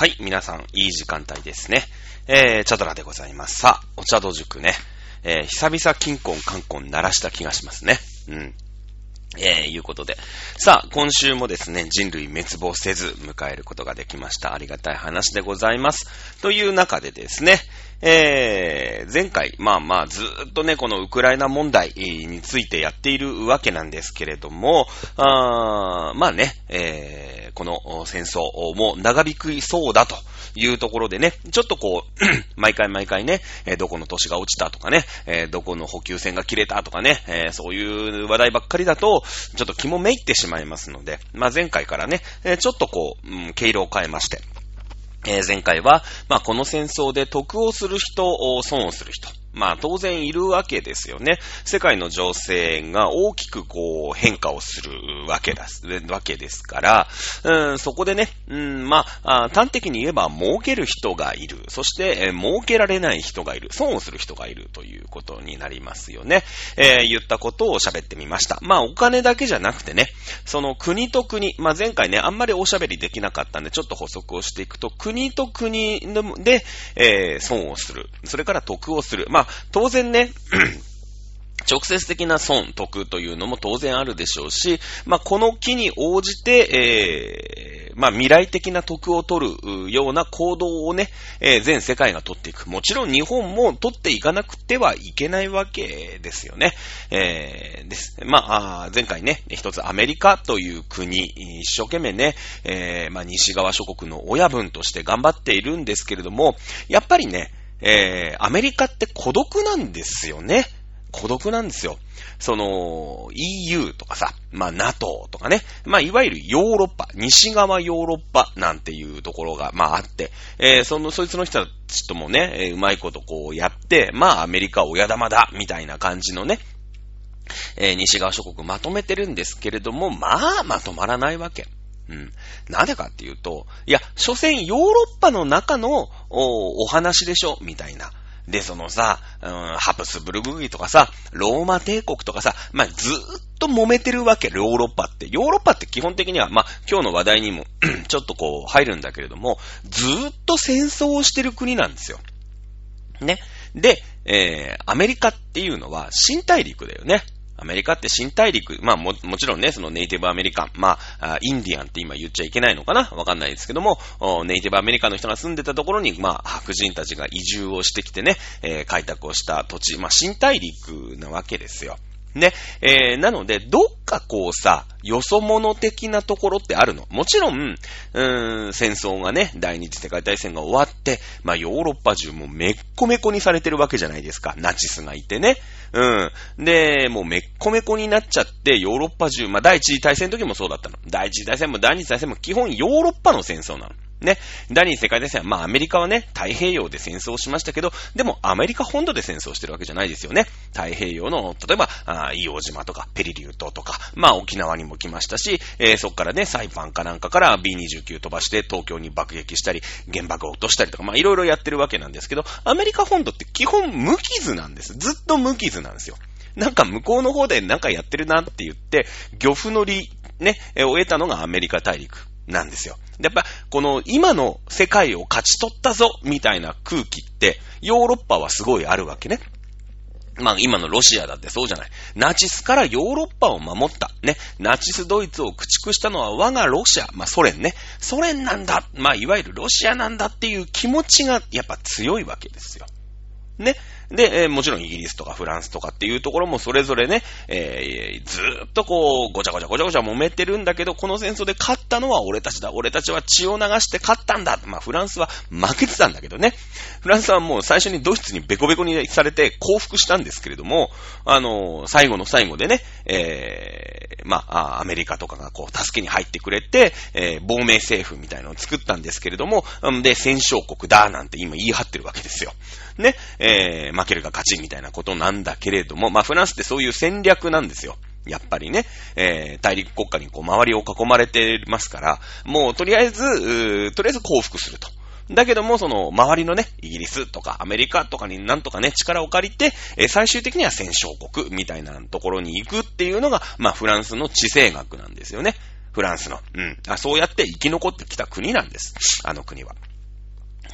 はい、皆さん、いい時間帯ですね。えー、チャドラでございます。さあ、お茶道塾ね。えー、久々金婚、観婚鳴らした気がしますね。うん。えー、いうことで。さあ、今週もですね、人類滅亡せず迎えることができました。ありがたい話でございます。という中でですね、えー、前回、まあまあ、ずっとね、このウクライナ問題についてやっているわけなんですけれども、あまあね、えー、この戦争も長引きそうだというところでね、ちょっとこう、毎回毎回ね、どこの都市が落ちたとかね、どこの補給線が切れたとかね、そういう話題ばっかりだと、ちょっと気もめいってしまいますので、まあ前回からね、ちょっとこう、毛色を変えまして、前回は、まあ、この戦争で得をする人、損をする人。まあ当然いるわけですよね。世界の情勢が大きくこう変化をするわけだ、わけですから、うん、そこでね、うん、まあ、端的に言えば儲ける人がいる。そして、えー、儲けられない人がいる。損をする人がいるということになりますよね。えー、言ったことを喋ってみました。まあお金だけじゃなくてね、その国と国、まあ前回ね、あんまりおしゃべりできなかったんで、ちょっと補足をしていくと、国と国で、えー、損をする。それから得をする。まあまあ、当然ね、直接的な損、得というのも当然あるでしょうし、まあ、この木に応じて、えー、まあ、未来的な得を取るような行動をね、えー、全世界が取っていく。もちろん日本も取っていかなくてはいけないわけですよね。えー、です。まあ、前回ね、一つアメリカという国、一生懸命ね、え、まあ、西側諸国の親分として頑張っているんですけれども、やっぱりね、えー、アメリカって孤独なんですよね。孤独なんですよ。その、EU とかさ、まあ NATO とかね、まあいわゆるヨーロッパ、西側ヨーロッパなんていうところが、まああって、えー、その、そいつの人たちともね、えー、うまいことこうやって、まあアメリカ親玉だ、みたいな感じのね、えー、西側諸国まとめてるんですけれども、まあまとまらないわけ。うん。なぜかっていうと、いや、所詮ヨーロッパの中のお話でしょ、みたいな。で、そのさ、うん、ハプスブルグギとかさ、ローマ帝国とかさ、まあ、ずーっと揉めてるわけ、ヨーロッパって。ヨーロッパって基本的には、まあ、今日の話題にもちょっとこう、入るんだけれども、ずーっと戦争をしてる国なんですよ。ね。で、えー、アメリカっていうのは、新大陸だよね。アメリカって新大陸、まあも、もちろんね、そのネイティブアメリカン、まあ、インディアンって今言っちゃいけないのかなわかんないですけども、ネイティブアメリカンの人が住んでたところに、まあ、白人たちが移住をしてきてね、えー、開拓をした土地、まあ、新大陸なわけですよ。ね。えー、なので、どっかこうさ、よそ者的なところってあるの。もちろん、うーん、戦争がね、第二次世界大戦が終わって、まあヨーロッパ中もめっこめこにされてるわけじゃないですか。ナチスがいてね。うん。で、もうめっこめこになっちゃって、ヨーロッパ中、まあ第一次大戦の時もそうだったの。第一次大戦も第二次大戦も基本ヨーロッパの戦争なの。ね。第二次世界大戦は、まあアメリカはね、太平洋で戦争しましたけど、でもアメリカ本土で戦争してるわけじゃないですよね。太平洋の、例えば、あ硫黄島とか、ペリリュー島とか、まあ沖縄にも来ましたし、えー、そっからね、サイパンかなんかから B29 飛ばして東京に爆撃したり、原爆を落としたりとか、まあいろいろやってるわけなんですけど、アメリカ本土って基本無傷なんです。ずっと無傷なんですよ。なんか向こうの方でなんかやってるなって言って、漁夫の利、ね、を得たのがアメリカ大陸なんですよ。やっぱ、この今の世界を勝ち取ったぞ、みたいな空気って、ヨーロッパはすごいあるわけね。まあ今のロシアだってそうじゃない。ナチスからヨーロッパを守った。ね。ナチスドイツを駆逐したのは我がロシア。まあソ連ね。ソ連なんだ。まあいわゆるロシアなんだっていう気持ちがやっぱ強いわけですよ。ね。で、えー、もちろんイギリスとかフランスとかっていうところもそれぞれね、えー、ずーっとこう、ごちゃごちゃごちゃごちゃ揉めてるんだけど、この戦争で勝ったのは俺たちだ。俺たちは血を流して勝ったんだ。まあ、フランスは負けてたんだけどね。フランスはもう最初にドイツにベコベコにされて降伏したんですけれども、あのー、最後の最後でね、えー、まあ、アメリカとかがこう、助けに入ってくれて、えー、亡命政府みたいなのを作ったんですけれども、で、戦勝国だなんて今言い張ってるわけですよ。ね、えー、負けるが勝ちみたいなことなんだけれども、まあフランスってそういう戦略なんですよ。やっぱりね、えー、大陸国家にこう周りを囲まれてますから、もうとりあえず、とりあえず降伏すると。だけども、その、周りのね、イギリスとかアメリカとかになんとかね、力を借りて、え、最終的には戦勝国みたいなところに行くっていうのが、まあ、フランスの地政学なんですよね。フランスの。うん。あそうやって生き残ってきた国なんです。あの国は。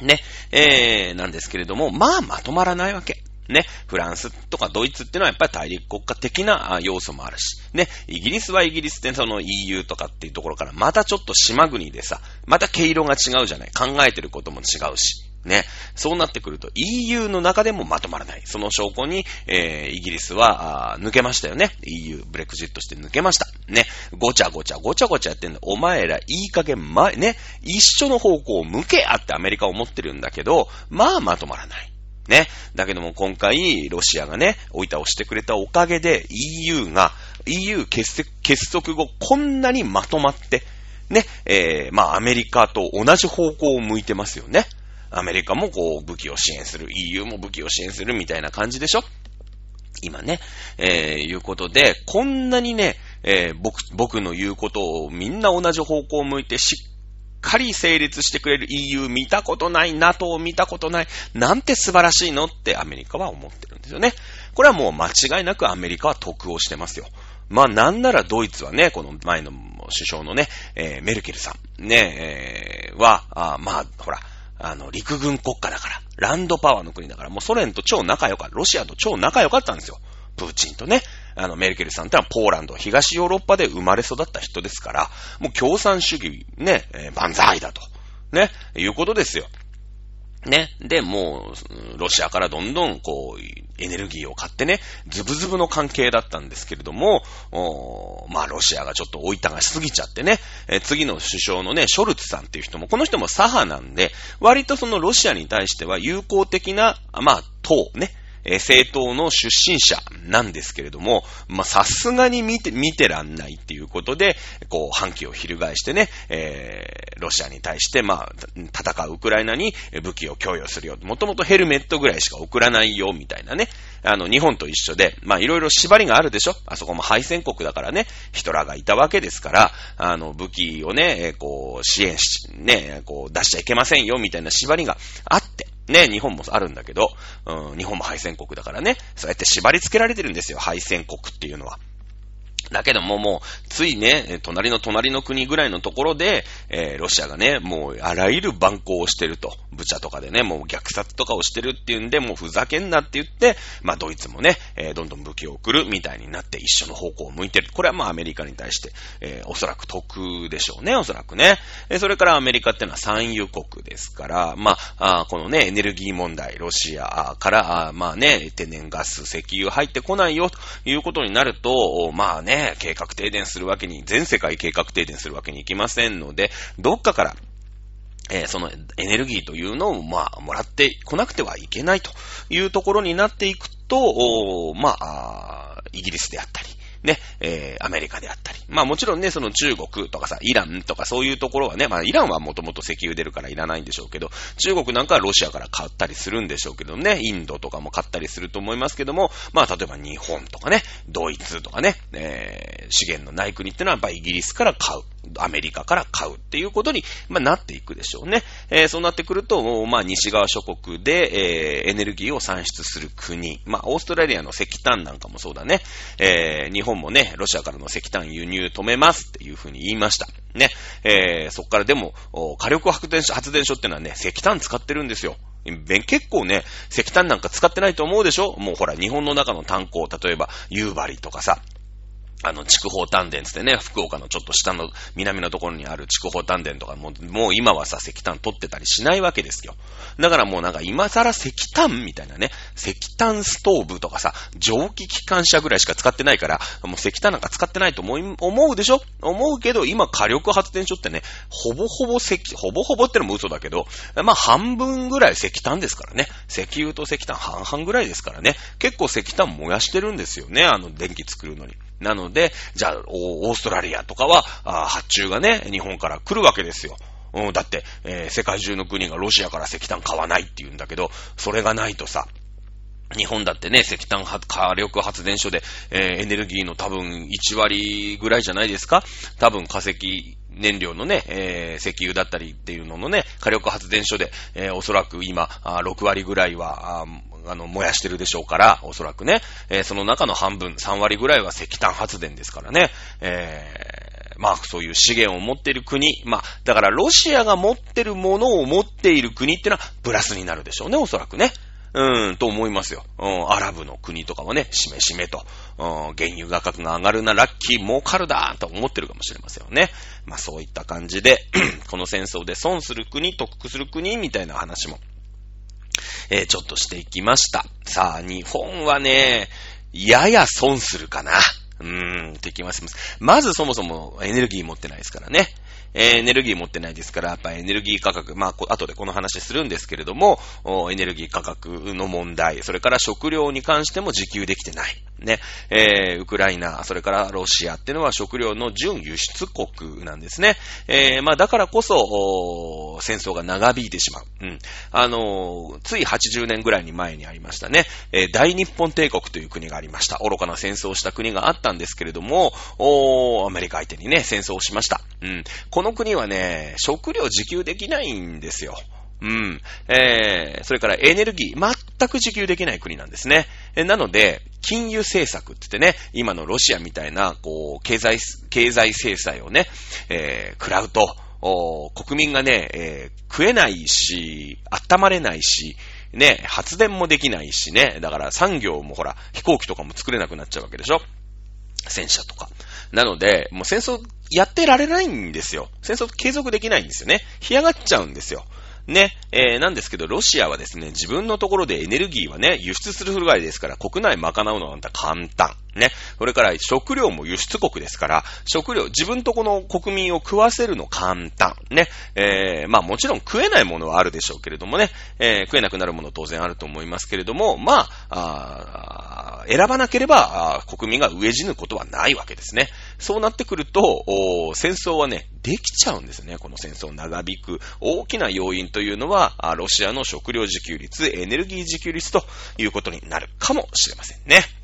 ね、えー、なんですけれども、まあまとまらないわけ。ね、フランスとかドイツっていうのはやっぱり大陸国家的な要素もあるし、ね、イギリスはイギリスでその EU とかっていうところからまたちょっと島国でさ、また毛色が違うじゃない。考えてることも違うし。ね。そうなってくると EU の中でもまとまらない。その証拠に、えー、イギリスは抜けましたよね。EU、ブレクジットして抜けました。ね。ごちゃごちゃ、ごちゃごちゃやってんだ。お前らいい加減前、ね。一緒の方向を向けあってアメリカは思ってるんだけど、まあまとまらない。ね。だけども今回、ロシアがね、置いた押してくれたおかげで EU が、EU 結束後こんなにまとまって、ね、えー、まあアメリカと同じ方向を向いてますよね。アメリカもこう武器を支援する、EU も武器を支援するみたいな感じでしょ？今ね、えー、いうことで、こんなにね、えー、僕、僕の言うことをみんな同じ方向を向いてしっかり成立してくれる EU 見たことない、NATO 見たことない、なんて素晴らしいのってアメリカは思ってるんですよね。これはもう間違いなくアメリカは得をしてますよ。まあなんならドイツはね、この前の首相のね、えー、メルケルさん、ね、えー、は、あまあ、ほら、あの、陸軍国家だから、ランドパワーの国だから、もうソ連と超仲良かった、ロシアと超仲良かったんですよ。プーチンとね。あの、メルケルさんってのはポーランド、東ヨーロッパで生まれ育った人ですから、もう共産主義、ね、えー、万歳だと。ね、いうことですよ。ね。で、もう、ロシアからどんどん、こう、エネルギーを買ってね、ズブズブの関係だったんですけれども、まあ、ロシアがちょっと追いたがしすぎちゃってね、え次の首相のね、ショルツさんっていう人も、この人も左派なんで、割とそのロシアに対しては友好的な、まあ、党ね、え政党の出身者なんですけれども、まさすがに見て、見てらんないっていうことで、こう、反旗を翻してね、えー、ロシアに対して、まあ、戦うウクライナに武器を供与するよ。もともとヘルメットぐらいしか送らないよ、みたいなね。あの、日本と一緒で、ま、いろいろ縛りがあるでしょ？あそこも敗戦国だからね、ヒトラーがいたわけですから、あの、武器をね、えこう、支援し、ね、こう、出しちゃいけませんよ、みたいな縛りがあって、ね、日本もあるんだけど、うん、日本も敗戦国だからね、そうやって縛り付けられてるんですよ、敗戦国っていうのは。だけどももう、ついね、隣の隣の国ぐらいのところで、えー、ロシアがね、もうあらゆる蛮行をしてると。ブチャとかでね、もう虐殺とかをしてるっていうんで、もうふざけんなって言って、まあドイツもね、えー、どんどん武器を送るみたいになって一緒の方向を向いてる。これはまあアメリカに対して、えー、おそらく得でしょうね、おそらくね。えそれからアメリカってのは産油国ですから、まあ、あこのね、エネルギー問題、ロシアから、あまあね、天然ガス、石油入ってこないよということになると、まあね、ね、計画停電するわけに、全世界計画停電するわけにいきませんので、どっかから、えー、そのエネルギーというのを、まあ、もらってこなくてはいけないというところになっていくと、まあ、イギリスであったり、ね、えー、アメリカであったり。まあもちろんね、その中国とかさ、イランとかそういうところはね、まあイランはもともと石油出るからいらないんでしょうけど、中国なんかはロシアから買ったりするんでしょうけどね、インドとかも買ったりすると思いますけども、まあ例えば日本とかね、ドイツとかね、えー、資源のない国ってのはやっぱイギリスから買う。アメリカから買うっていうことに、まあ、なっていくでしょうね。えー、そうなってくると、まあ、西側諸国で、えー、エネルギーを産出する国。まあ、オーストラリアの石炭なんかもそうだね。えー、日本もね、ロシアからの石炭輸入止めますっていうふうに言いました。ね。えー、そっからでも、火力発電所、発電所ってのはね、石炭使ってるんですよ。結構ね、石炭なんか使ってないと思うでしょ？もうほら、日本の中の炭鉱、例えば、夕張とかさ、あの、筑豊丹田つってね、福岡のちょっと下の南のところにある筑豊丹田とかも、もう今はさ、石炭取ってたりしないわけですよ。だからもうなんか今更石炭みたいなね、石炭ストーブとかさ、蒸気機関車ぐらいしか使ってないから、もう石炭なんか使ってないと思うでしょ？思うけど、今火力発電所ってね、ほぼほぼ石、ほぼほぼってのも嘘だけど、まあ半分ぐらい石炭ですからね。石油と石炭半々ぐらいですからね。結構石炭燃やしてるんですよね、あの電気作るのに。なので、じゃあ、オーストラリアとかは、発注がね、日本から来るわけですよ。うん、だって、えー、世界中の国がロシアから石炭買わないって言うんだけど、それがないとさ、日本だってね、石炭火力発電所で、えー、エネルギーの多分1割ぐらいじゃないですか多分化石燃料のね、えー、石油だったりっていうののね、火力発電所で、えー、おそらく今、6割ぐらいは、あの、燃やしてるでしょうから、おそらくね、えー、その中の半分、3割ぐらいは石炭発電ですからね、えーまあそういう資源を持っている国、まあだからロシアが持ってるものを持っている国ってのはプラスになるでしょうね、おそらくね。うん、と思いますよ。うん、アラブの国とかはね、しめしめと、うん、原油価格が上がるな、ラッキー、儲かるだ、と思ってるかもしれませんよね。まあそういった感じで、この戦争で損する国、得する国、みたいな話も、えー、ちょっとしていきました。さあ、日本はね、やや損するかな。うーん、ってきます。まずそもそもエネルギー持ってないですからね。エネルギー持ってないですから、やっぱエネルギー価格、まあ、後でこの話するんですけれども、エネルギー価格の問題、それから食料に関しても自給できてない。ね、えー、ウクライナ、それからロシアっていうのは食料の準輸出国なんですね。えー、まあだからこそ、戦争が長引いてしまう。うん。あのー、つい80年ぐらいに前にありましたね、えー、大日本帝国という国がありました。愚かな戦争をした国があったんですけれども、おアメリカ相手にね、戦争をしました。うん。この国はね、食料自給できないんですよ。うん。えー、それからエネルギー、全く自給できない国なんですね。えなので、金融政策って言ってね、今のロシアみたいな、こう、経済、経済制裁をね、えー、食らうと、お国民がね、えー、食えないし、温まれないし、ね、発電もできないしね、だから産業もほら、飛行機とかも作れなくなっちゃうわけでしょ戦車とか。なので、もう戦争やってられないんですよ。戦争継続できないんですよね。干上がっちゃうんですよ。ね、えー、なんですけど、ロシアはですね、自分のところでエネルギーはね、輸出するぐらいですから、国内賄うのなんて簡単。ね。それから食料も輸出国ですから、食料、自分とこの国民を食わせるの簡単。ね。えー、まあもちろん食えないものはあるでしょうけれどもね、えー、食えなくなるもの当然あると思いますけれども、まあ、あ選ばなければ国民が飢え死ぬことはないわけですね。そうなってくると、戦争はね、できちゃうんですね。この戦争長引く大きな要因というのは、ロシアの食料自給率、エネルギー自給率ということになるかもしれませんね。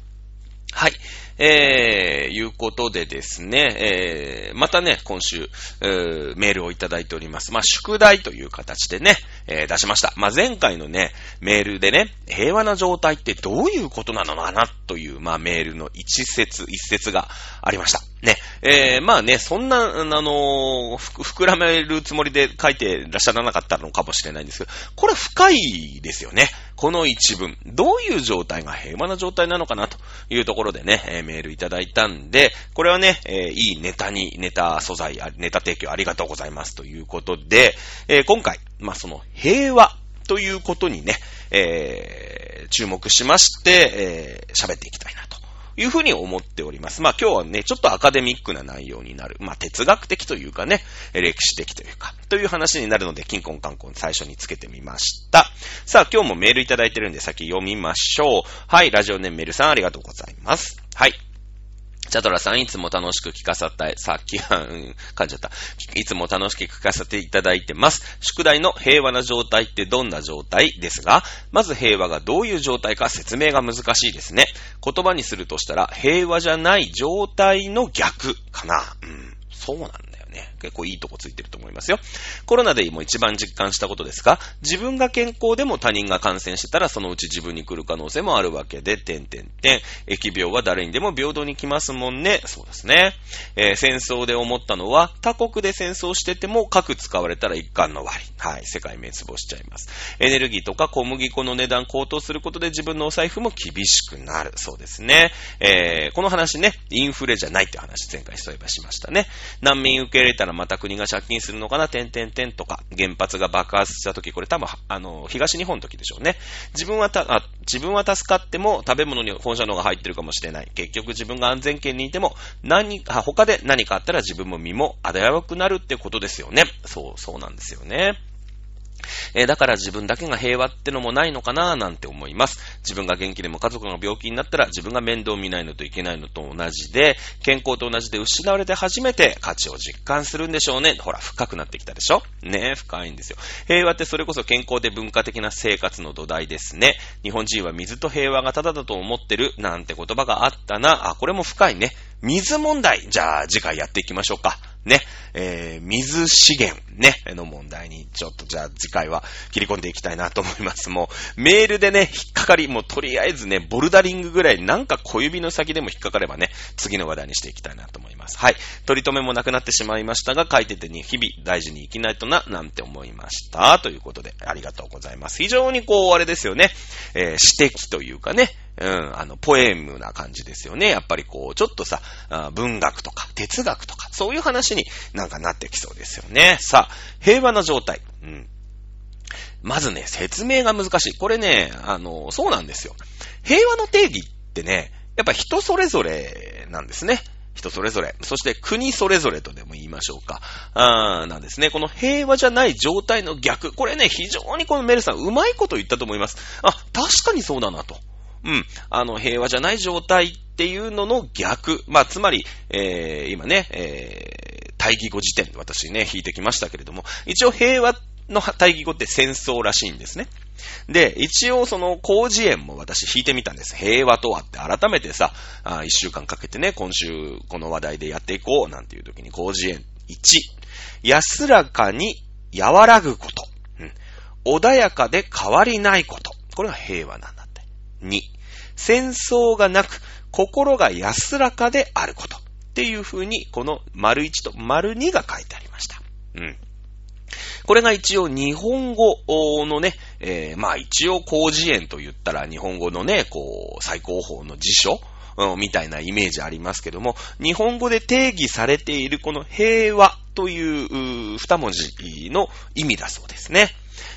はい。えー、いうことでですね、えー、またね、今週、えー、メールをいただいております。まあ、宿題という形でね、えー、出しました。まあ、前回のね、メールでね、平和な状態ってどういうことなのかなという、まあ、メールの一節、一節がありました。ね。えー、まあね、そんな、あのー、膨らめるつもりで書いてらっしゃらなかったのかもしれないんですけど、これ深いですよね。この一文。どういう状態が平和な状態なのかなというところでね、メールいただいたんで、これはね、えー、いいネタに、ネタ素材、ネタ提供ありがとうございますということで、えー、今回、まあその平和ということにね、えー、注目しまして、え、喋っていきたいなというふうに思っております。まあ今日はね、ちょっとアカデミックな内容になる。まあ哲学的というかね、歴史的というか、という話になるので、金婚観光最初につけてみました。さあ今日もメールいただいてるんで先読みましょう。はい、ラジオネームメルさんありがとうございます。はい。チャトラさん、いつも楽しく聞かさったい、さっき、うん、噛んじゃった。いつも楽しく聞かせていただいてます。宿題の平和な状態ってどんな状態ですが、まず平和がどういう状態か説明が難しいですね。言葉にするとしたら、平和じゃない状態の逆かな。うん、そうなんだよ。ね、結構いいとこついてると思いますよ。コロナでも一番実感したことですが、自分が健康でも他人が感染してたらそのうち自分に来る可能性もあるわけで、点々点。疫病は誰にでも平等に来ますもんね。そうですね。えー、戦争で思ったのは、他国で戦争してても核使われたら一貫の割。はい、世界滅亡しちゃいます。エネルギーとか小麦粉の値段高騰することで自分のお財布も厳しくなる。そうですね。えー、この話ね、インフレじゃないって話前回そういえばしましたね。難民受け入れたらまた国が借金するのかな、点々点とか、原発が爆発した時、これ多分、あの、東日本の時でしょうね。自分はた、あ、自分は助かっても食べ物に放射能が入ってるかもしれない。結局自分が安全圏にいても、何、他で何かあったら自分も身も危うくなるってことですよね。そう、そうなんですよね。えー、だから自分だけが平和ってのもないのかななんて思います。自分が元気でも家族が病気になったら自分が面倒見ないのといけないのと同じで、健康と同じで失われて初めて価値を実感するんでしょうね。ほら、深くなってきたでしょ？ね深いんですよ。平和ってそれこそ健康で文化的な生活の土台ですね。日本人は水と平和がただだと思ってるなんて言葉があったな。あ、これも深いね。水問題。じゃあ次回やっていきましょうか。ね、えー、水資源、ね、の問題に、ちょっとじゃあ次回は切り込んでいきたいなと思います。もう、メールでね、引っかかり、もうとりあえずね、ボルダリングぐらい、なんか小指の先でも引っかかればね、次の話題にしていきたいなと思います。はい。取り留めもなくなってしまいましたが、書いててに日々大事に生きないとな、なんて思いました。ということで、ありがとうございます。非常にこう、あれですよね、えー、指摘というかね、うん、あの、ポエムな感じですよね。やっぱりこう、ちょっとさ、文学とか哲学とか、そういう話になんかなってきそうですよね。さあ、平和な状態。うん。まずね、説明が難しい。これね、あの、そうなんですよ。平和の定義ってね、やっぱ人それぞれなんですね。人それぞれ。そして国それぞれとでも言いましょうか。あーなんですね。この平和じゃない状態の逆。これね、非常にこのメルさん、うまいこと言ったと思います。あ、確かにそうだなと。うん。あの、平和じゃない状態っていうのの逆。まあ、つまり、えー、今ね、えー、対義語辞典、私ね、引いてきましたけれども、一応平和の対義語って戦争らしいんですね。で、一応その広辞苑も私引いてみたんです。平和とはって改めてさ、一週間かけてね、今週この話題でやっていこうなんていう時に広辞苑1、安らかに和らぐこと、うん、穏やかで変わりないこと。これが平和なんだって。2、戦争がなく、心が安らかであること。っていう風に、この丸1と丸2が書いてありました。うん。これが一応日本語のね、えー、まあ一応広辞苑と言ったら日本語のね、こう、最高峰の辞書、うん、みたいなイメージありますけども、日本語で定義されているこの平和という二文字の意味だそうですね。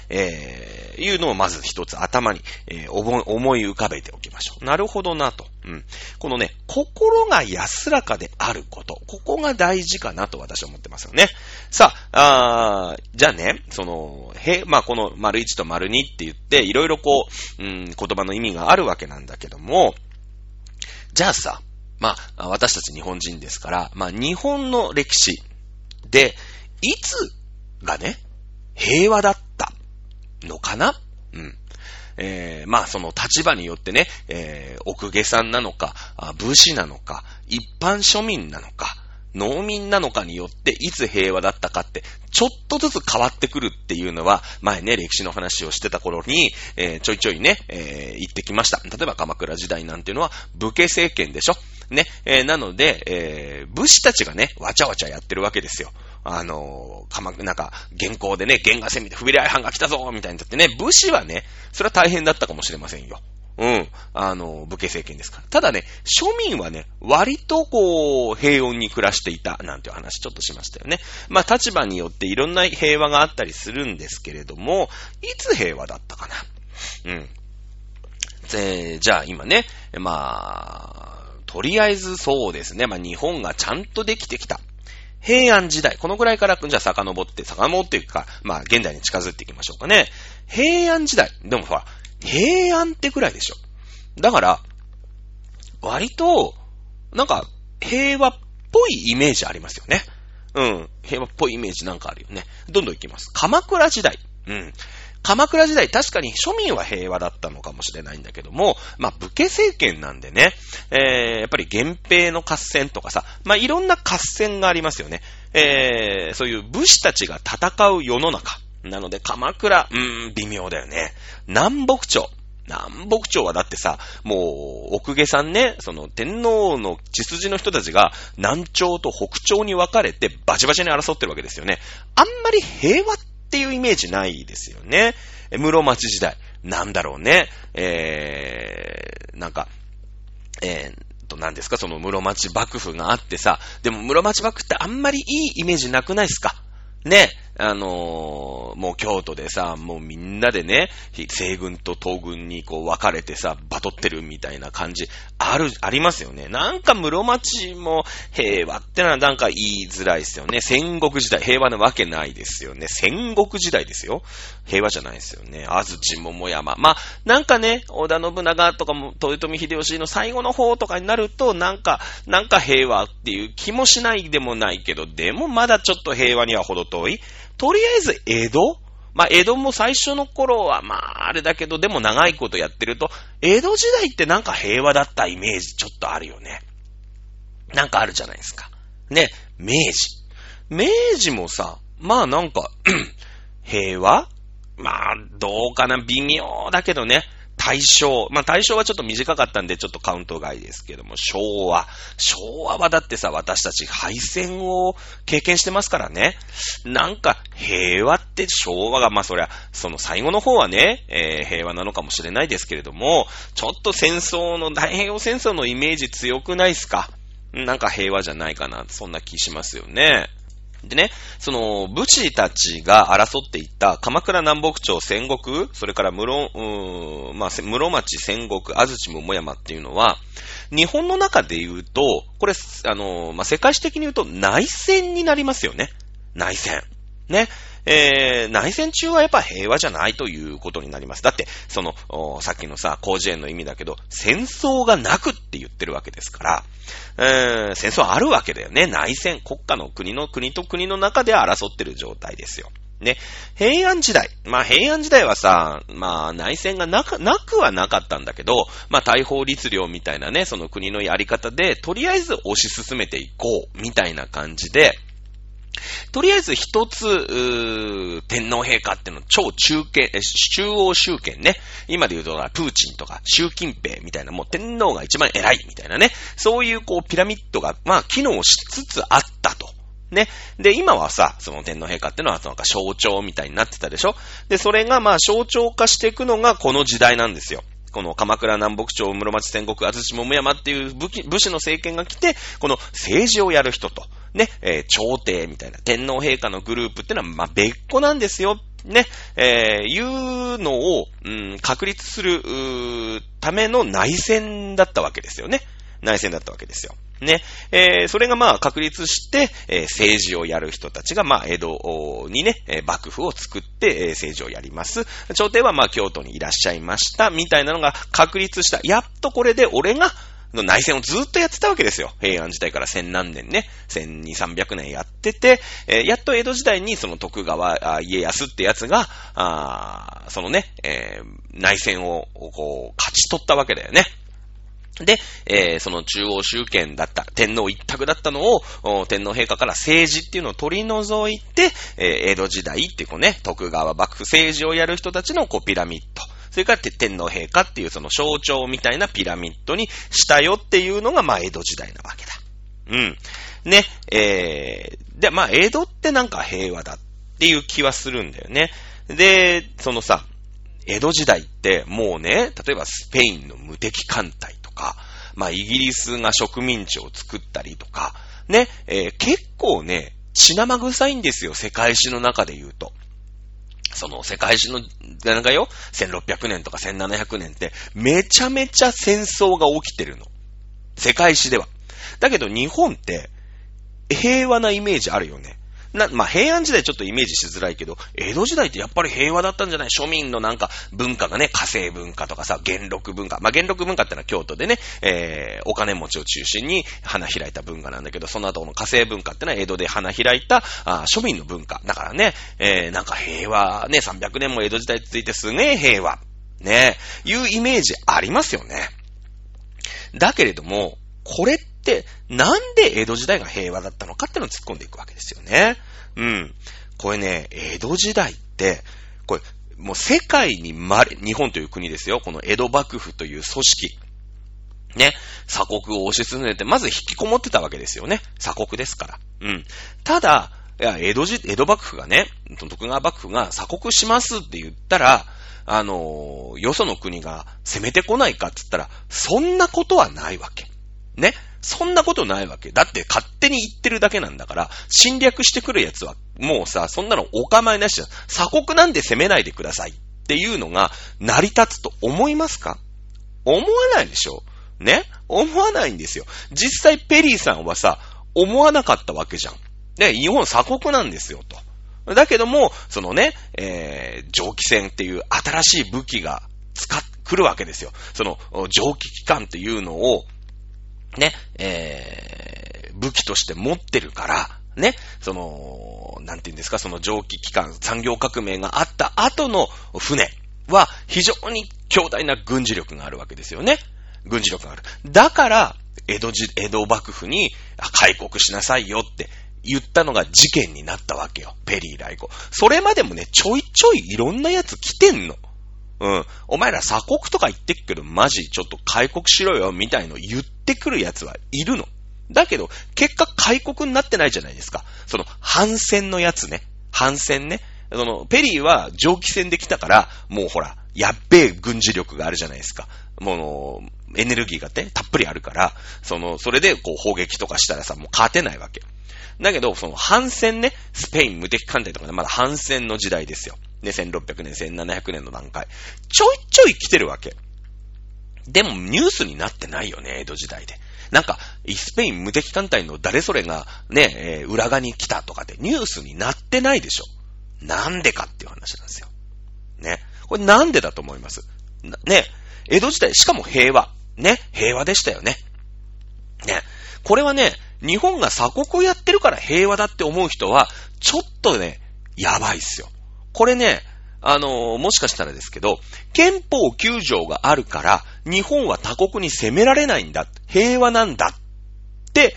えー、いうのをまず一つ頭に、えー、思い浮かべておきましょう。なるほどなと。うん。このね、心が安らかであること。ここが大事かなと私は思ってますよね。さあ、あじゃあね、その、へ、まあ、この丸1と丸2って言って、いろいろこう、うん、言葉の意味があるわけなんだけども、じゃあさ、まあ、私たち日本人ですから、まあ、日本の歴史で、いつがね、平和だったのかな？うん。えー、まあその立場によってね、えー、奥下さんなのか、武士なのか、一般庶民なのか、農民なのかによっていつ平和だったかって、ちょっとずつ変わってくるっていうのは、前ね、歴史の話をしてた頃に、えー、ちょいちょいね、えー、言ってきました。例えば鎌倉時代なんていうのは武家政権でしょ？ね、えー、なので、えー、武士たちがね、わちゃわちゃやってるわけですよ。あの、かま、なんか、原稿でね、原画戦見て、不備来犯が来たぞみたいになってね、武士はね、それは大変だったかもしれませんよ。うん。あの、武家政権ですから。ただね、庶民はね、割とこう、平穏に暮らしていた、なんていう話ちょっとしましたよね。まあ、立場によっていろんな平和があったりするんですけれども、いつ平和だったかな。うん。えー、じゃあ今ね、まあ、とりあえずそうですね、まあ日本がちゃんとできてきた。平安時代、このぐらいから、じゃあ遡って、遡っていくか、まあ、現代に近づいていきましょうかね。平安時代。でもほら、平安ってくらいでしょ。だから、割と、なんか、平和っぽいイメージありますよね。うん。平和っぽいイメージなんかあるよね。どんどんいきます。鎌倉時代。うん。鎌倉時代、確かに庶民は平和だったのかもしれないんだけども、まあ、武家政権なんでね、えー、やっぱり源平の合戦とかさ、まあ、いろんな合戦がありますよね。えー、そういう武士たちが戦う世の中。なので、鎌倉、うーん、微妙だよね。南北朝。南北朝はだってさ、もう、奥下さんね、その天皇の血筋の人たちが南朝と北朝に分かれてバチバチに争ってるわけですよね。あんまり平和ってっていうイメージないですよね。室町時代。なんだろうね。えー、なんか、えー、と、何ですか、その室町幕府があってさ、でも室町幕府ってあんまりいいイメージなくないですか？ね、あのー、もう京都でさ、もうみんなでね、西軍と東軍にこう分かれてさ、バトってるみたいな感じ、ある、ありますよね。なんか室町も平和ってのはなんか言いづらいですよね。戦国時代、平和なわけないですよね。戦国時代ですよ。平和じゃないですよね。安土桃山。まあ、なんかね、織田信長とかも、豊臣秀吉の最後の方とかになると、なんか、なんか平和っていう気もしないでもないけど、でもまだちょっと平和には程遠い。とりあえず江戸？まあ、江戸も最初の頃は、まあ、あれだけど、でも長いことやってると、江戸時代ってなんか平和だったイメージちょっとあるよね。なんかあるじゃないですか。ね、明治。明治もさ、まあなんか平和？まあ、どうかな、微妙だけどね。大正。まあ大正はちょっと短かったんでちょっとカウント外ですけども、昭和。昭和はだってさ、私たち敗戦を経験してますからね。なんか平和って昭和が、まあそりゃ、その最後の方はね、えー、平和なのかもしれないですけれども、ちょっと戦争の、太平洋戦争のイメージ強くないっすか？なんか平和じゃないかな、そんな気しますよね。でね、その、武士たちが争っていった鎌倉南北朝戦国、それから室、うまあ、室町戦国、安土桃山っていうのは、日本の中で言うと、これ、あの、まあ、世界史的に言うと内戦になりますよね。内戦。ね。えー、内戦中はやっぱ平和じゃないということになります。だって、その、さっきのさ、広辞苑の意味だけど、戦争がなくって言ってるわけですから、えー、戦争あるわけだよね。内戦、国家の国の国と国の中で争ってる状態ですよ。ね。平安時代。まあ平安時代はさ、まあ内戦がなく、なくはなかったんだけど、まあ大法律令みたいなね、その国のやり方で、とりあえず推し進めていこう、みたいな感じで、とりあえず一つ、天皇陛下っていうの超中堅、中央集権ね。今で言うと、プーチンとか習近平みたいな、もう天皇が一番偉いみたいなね。そういうこうピラミッドが、まあ機能しつつあったと。ね。で、今はさ、その天皇陛下ってのは、なんか象徴みたいになってたでしょで、それがまあ象徴化していくのがこの時代なんですよ。この鎌倉南北朝室町戦国安土桃山っていう武士の政権が来て、この政治をやる人と、ね、えー、朝廷みたいな天皇陛下のグループってのは、まあ、別個なんですよ。ね、えー、いうのを、うん、確立する、ための内戦だったわけですよね。内戦だったわけですよ。ね。えー、それがまあ確立して、えー、政治をやる人たちがまあ江戸にね、えー、幕府を作って、えー、政治をやります。朝廷はまあ京都にいらっしゃいました、みたいなのが確立した。やっとこれで俺がの内戦をずっとやってたわけですよ。平安時代から千何年ね、千二三百年やってて、えー、やっと江戸時代にその徳川家康ってやつが、あそのね、えー、内戦をこう勝ち取ったわけだよね。で、えー、その中央集権だった、天皇一択だったのを、天皇陛下から政治っていうのを取り除いて、えー、江戸時代っていうこうね、徳川幕府政治をやる人たちのこうピラミッド。それから天皇陛下っていうその象徴みたいなピラミッドにしたよっていうのが、まあ、江戸時代なわけだ。うん。ね、えー、で、まあ、江戸ってなんか平和だっていう気はするんだよね。で、そのさ、江戸時代ってもうね、例えばスペインの無敵艦隊とか、まあ、イギリスが植民地を作ったりとか、ね、えー、結構ね、血生臭いんですよ、世界史の中で言うと。その世界史の、なんかよ、1600年とか1700年って、めちゃめちゃ戦争が起きてるの。世界史では。だけど日本って、平和なイメージあるよね。な、まあ、平安時代ちょっとイメージしづらいけど、江戸時代ってやっぱり平和だったんじゃない？庶民のなんか文化がね、火星文化とかさ、元禄文化。まあ、元禄文化ってのは京都でね、えー、お金持ちを中心に花開いた文化なんだけど、その後の火星文化ってのは江戸で花開いた、あ庶民の文化。だからね、えー、なんか平和、ね、300年も江戸時代続いてすげえ平和。ね、いうイメージありますよね。だけれども、これって、なんで江戸時代が平和だったのかってのを突っ込んでいくわけですよね。うん。これね、江戸時代って、これ、もう世界にまれ、日本という国ですよ。この江戸幕府という組織。ね。鎖国を推し進めて、まず引きこもってたわけですよね。鎖国ですから。うん。ただ、いや、江戸時、江戸幕府がね、徳川幕府が鎖国しますって言ったら、あのよその国が攻めてこないかって言ったら、そんなことはないわけ。ね。そんなことないわけ。だって勝手に言ってるだけなんだから、侵略してくる奴は、もうさ、そんなのお構いなしじゃん。鎖国なんで攻めないでくださいっていうのが成り立つと思いますか？思わないでしょ？ね？思わないんですよ。実際ペリーさんはさ、思わなかったわけじゃん。ね、日本鎖国なんですよ、と。だけども、そのね、えー、蒸気船っていう新しい武器が使っ、来るわけですよ。その蒸気機関っていうのを、ね、えー、武器として持ってるから、ね、その、なんて言うんですか、その蒸気機関、産業革命があった後の船は非常に強大な軍事力があるわけですよね。軍事力がある。だから、江戸時、江戸幕府に開国しなさいよって言ったのが事件になったわけよ。ペリー来航。それまでもね、ちょいちょいいろんなやつ来てんの。うん。お前ら鎖国とか言ってくけど、マジちょっと開国しろよ、みたいの言ってくる奴はいるの。だけど、結果開国になってないじゃないですか。その、反戦のやつね。反戦ね。その、ペリーは蒸気船で来たから、もうほら、やっべえ軍事力があるじゃないですか。もう、エネルギーがね、たっぷりあるから、その、それでこう砲撃とかしたらさ、もう勝てないわけ。だけど、その反戦ね、スペイン無敵艦隊とかね、まだ反戦の時代ですよ。ね、1600年、1700年の段階。ちょいちょい来てるわけ。でもニュースになってないよね、江戸時代で。なんか、イスペイン無敵艦隊の誰それがね、えー、裏側に来たとかってニュースになってないでしょ。なんでかっていう話なんですよ。ね。これなんでだと思います？ね。江戸時代、しかも平和。ね。平和でしたよね。ね。これはね、日本が鎖国をやってるから平和だって思う人は、ちょっとね、やばいっすよ。これね、あの、もしかしたらですけど、憲法9条があるから、日本は他国に攻められないんだ。平和なんだ。って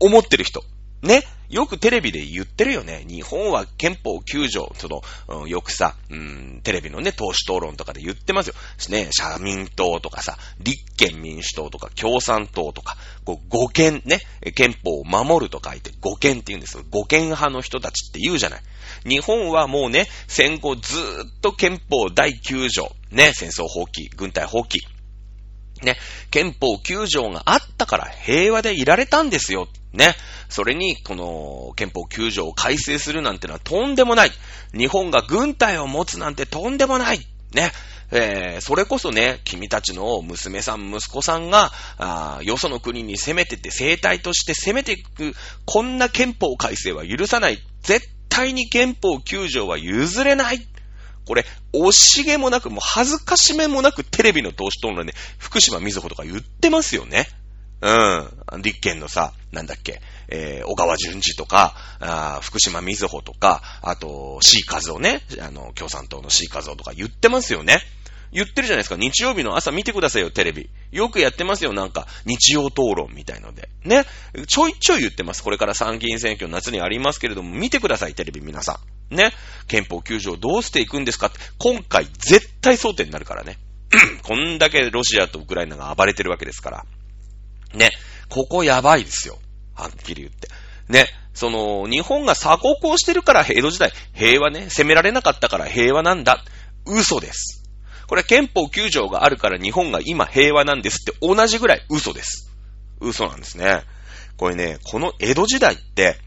思ってる人。ね。よくテレビで言ってるよね。日本は憲法9条、その、うん、よくさ、うん、テレビのね、党首討論とかで言ってますよ。ね、社民党とかさ、立憲民主党とか共産党とか、こう、五権ね、憲法を守ると書いて五権って言うんですよ。五権派の人たちって言うじゃない。日本はもうね、戦後ずーっと憲法第9条、ね、戦争放棄、軍隊放棄、ね、憲法9条があったから平和でいられたんですよ。ね。それに、この憲法9条を改正するなんてのはとんでもない。日本が軍隊を持つなんてとんでもない。ね。えー、それこそね、君たちの娘さん、息子さんが、あよその国に攻めてて、生態として攻めていく、こんな憲法改正は許さない。絶対に憲法9条は譲れない。これ、惜しげもなく、もう恥ずかしめもなくテレビの投資討論で、福島みずほとか言ってますよね。うん。立憲のさ、なんだっけ、えー、小川淳二とか、あ福島みずほとか、あと、C 和夫ね、あの、共産党の C 和夫とか言ってますよね。言ってるじゃないですか。日曜日の朝見てくださいよ、テレビ。よくやってますよ、なんか。日曜討論みたいので。ね。ちょいちょい言ってます。これから参議院選挙夏にありますけれども、見てください、テレビ皆さん。ね。憲法9条どうしていくんですかって。今回絶対争点になるからね。こんだけロシアとウクライナが暴れてるわけですから。ね。ここやばいですよ。はっきり言って。ね。その、日本が鎖国をしてるから江戸時代、平和ね、攻められなかったから平和なんだ。嘘です。これ憲法9条があるから日本が今平和なんですって同じぐらい嘘です。嘘なんですね。これね、この江戸時代って、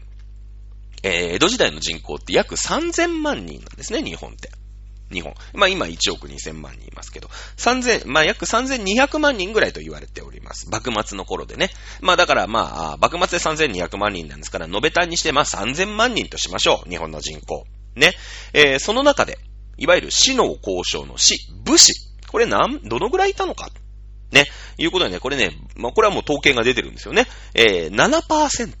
えー、江戸時代の人口って約3000万人なんですね、日本って。日本。まあ今1億2000万人いますけど、3000、まあ約3200万人ぐらいと言われております。幕末の頃でね。まあだからまあ、幕末で3200万人なんですから、延べ単にしてまあ3000万人としましょう。日本の人口。ね。えー、その中で、いわゆる死の交渉の死、武士。これなん、どのぐらいいたのか。ね。いうことでね、これね、まあ、これはもう統計が出てるんですよね。えー、7%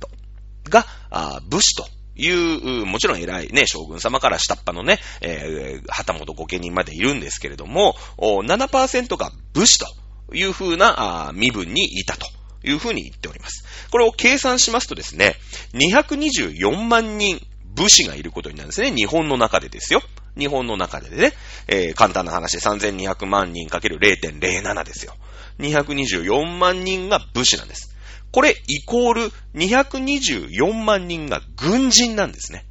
が、あ武士という、もちろん偉いね、将軍様から下っ端のね、えー、旗本御家人までいるんですけれども、7%が武士という風な、身分にいたという風に言っております。これを計算しますとですね、224万人武士がいることになるんですね。日本の中でですよ。日本の中でね、えー、簡単な話で3200万人かける0.07ですよ。224万人が武士なんです。これイコール224万人が軍人なんですね。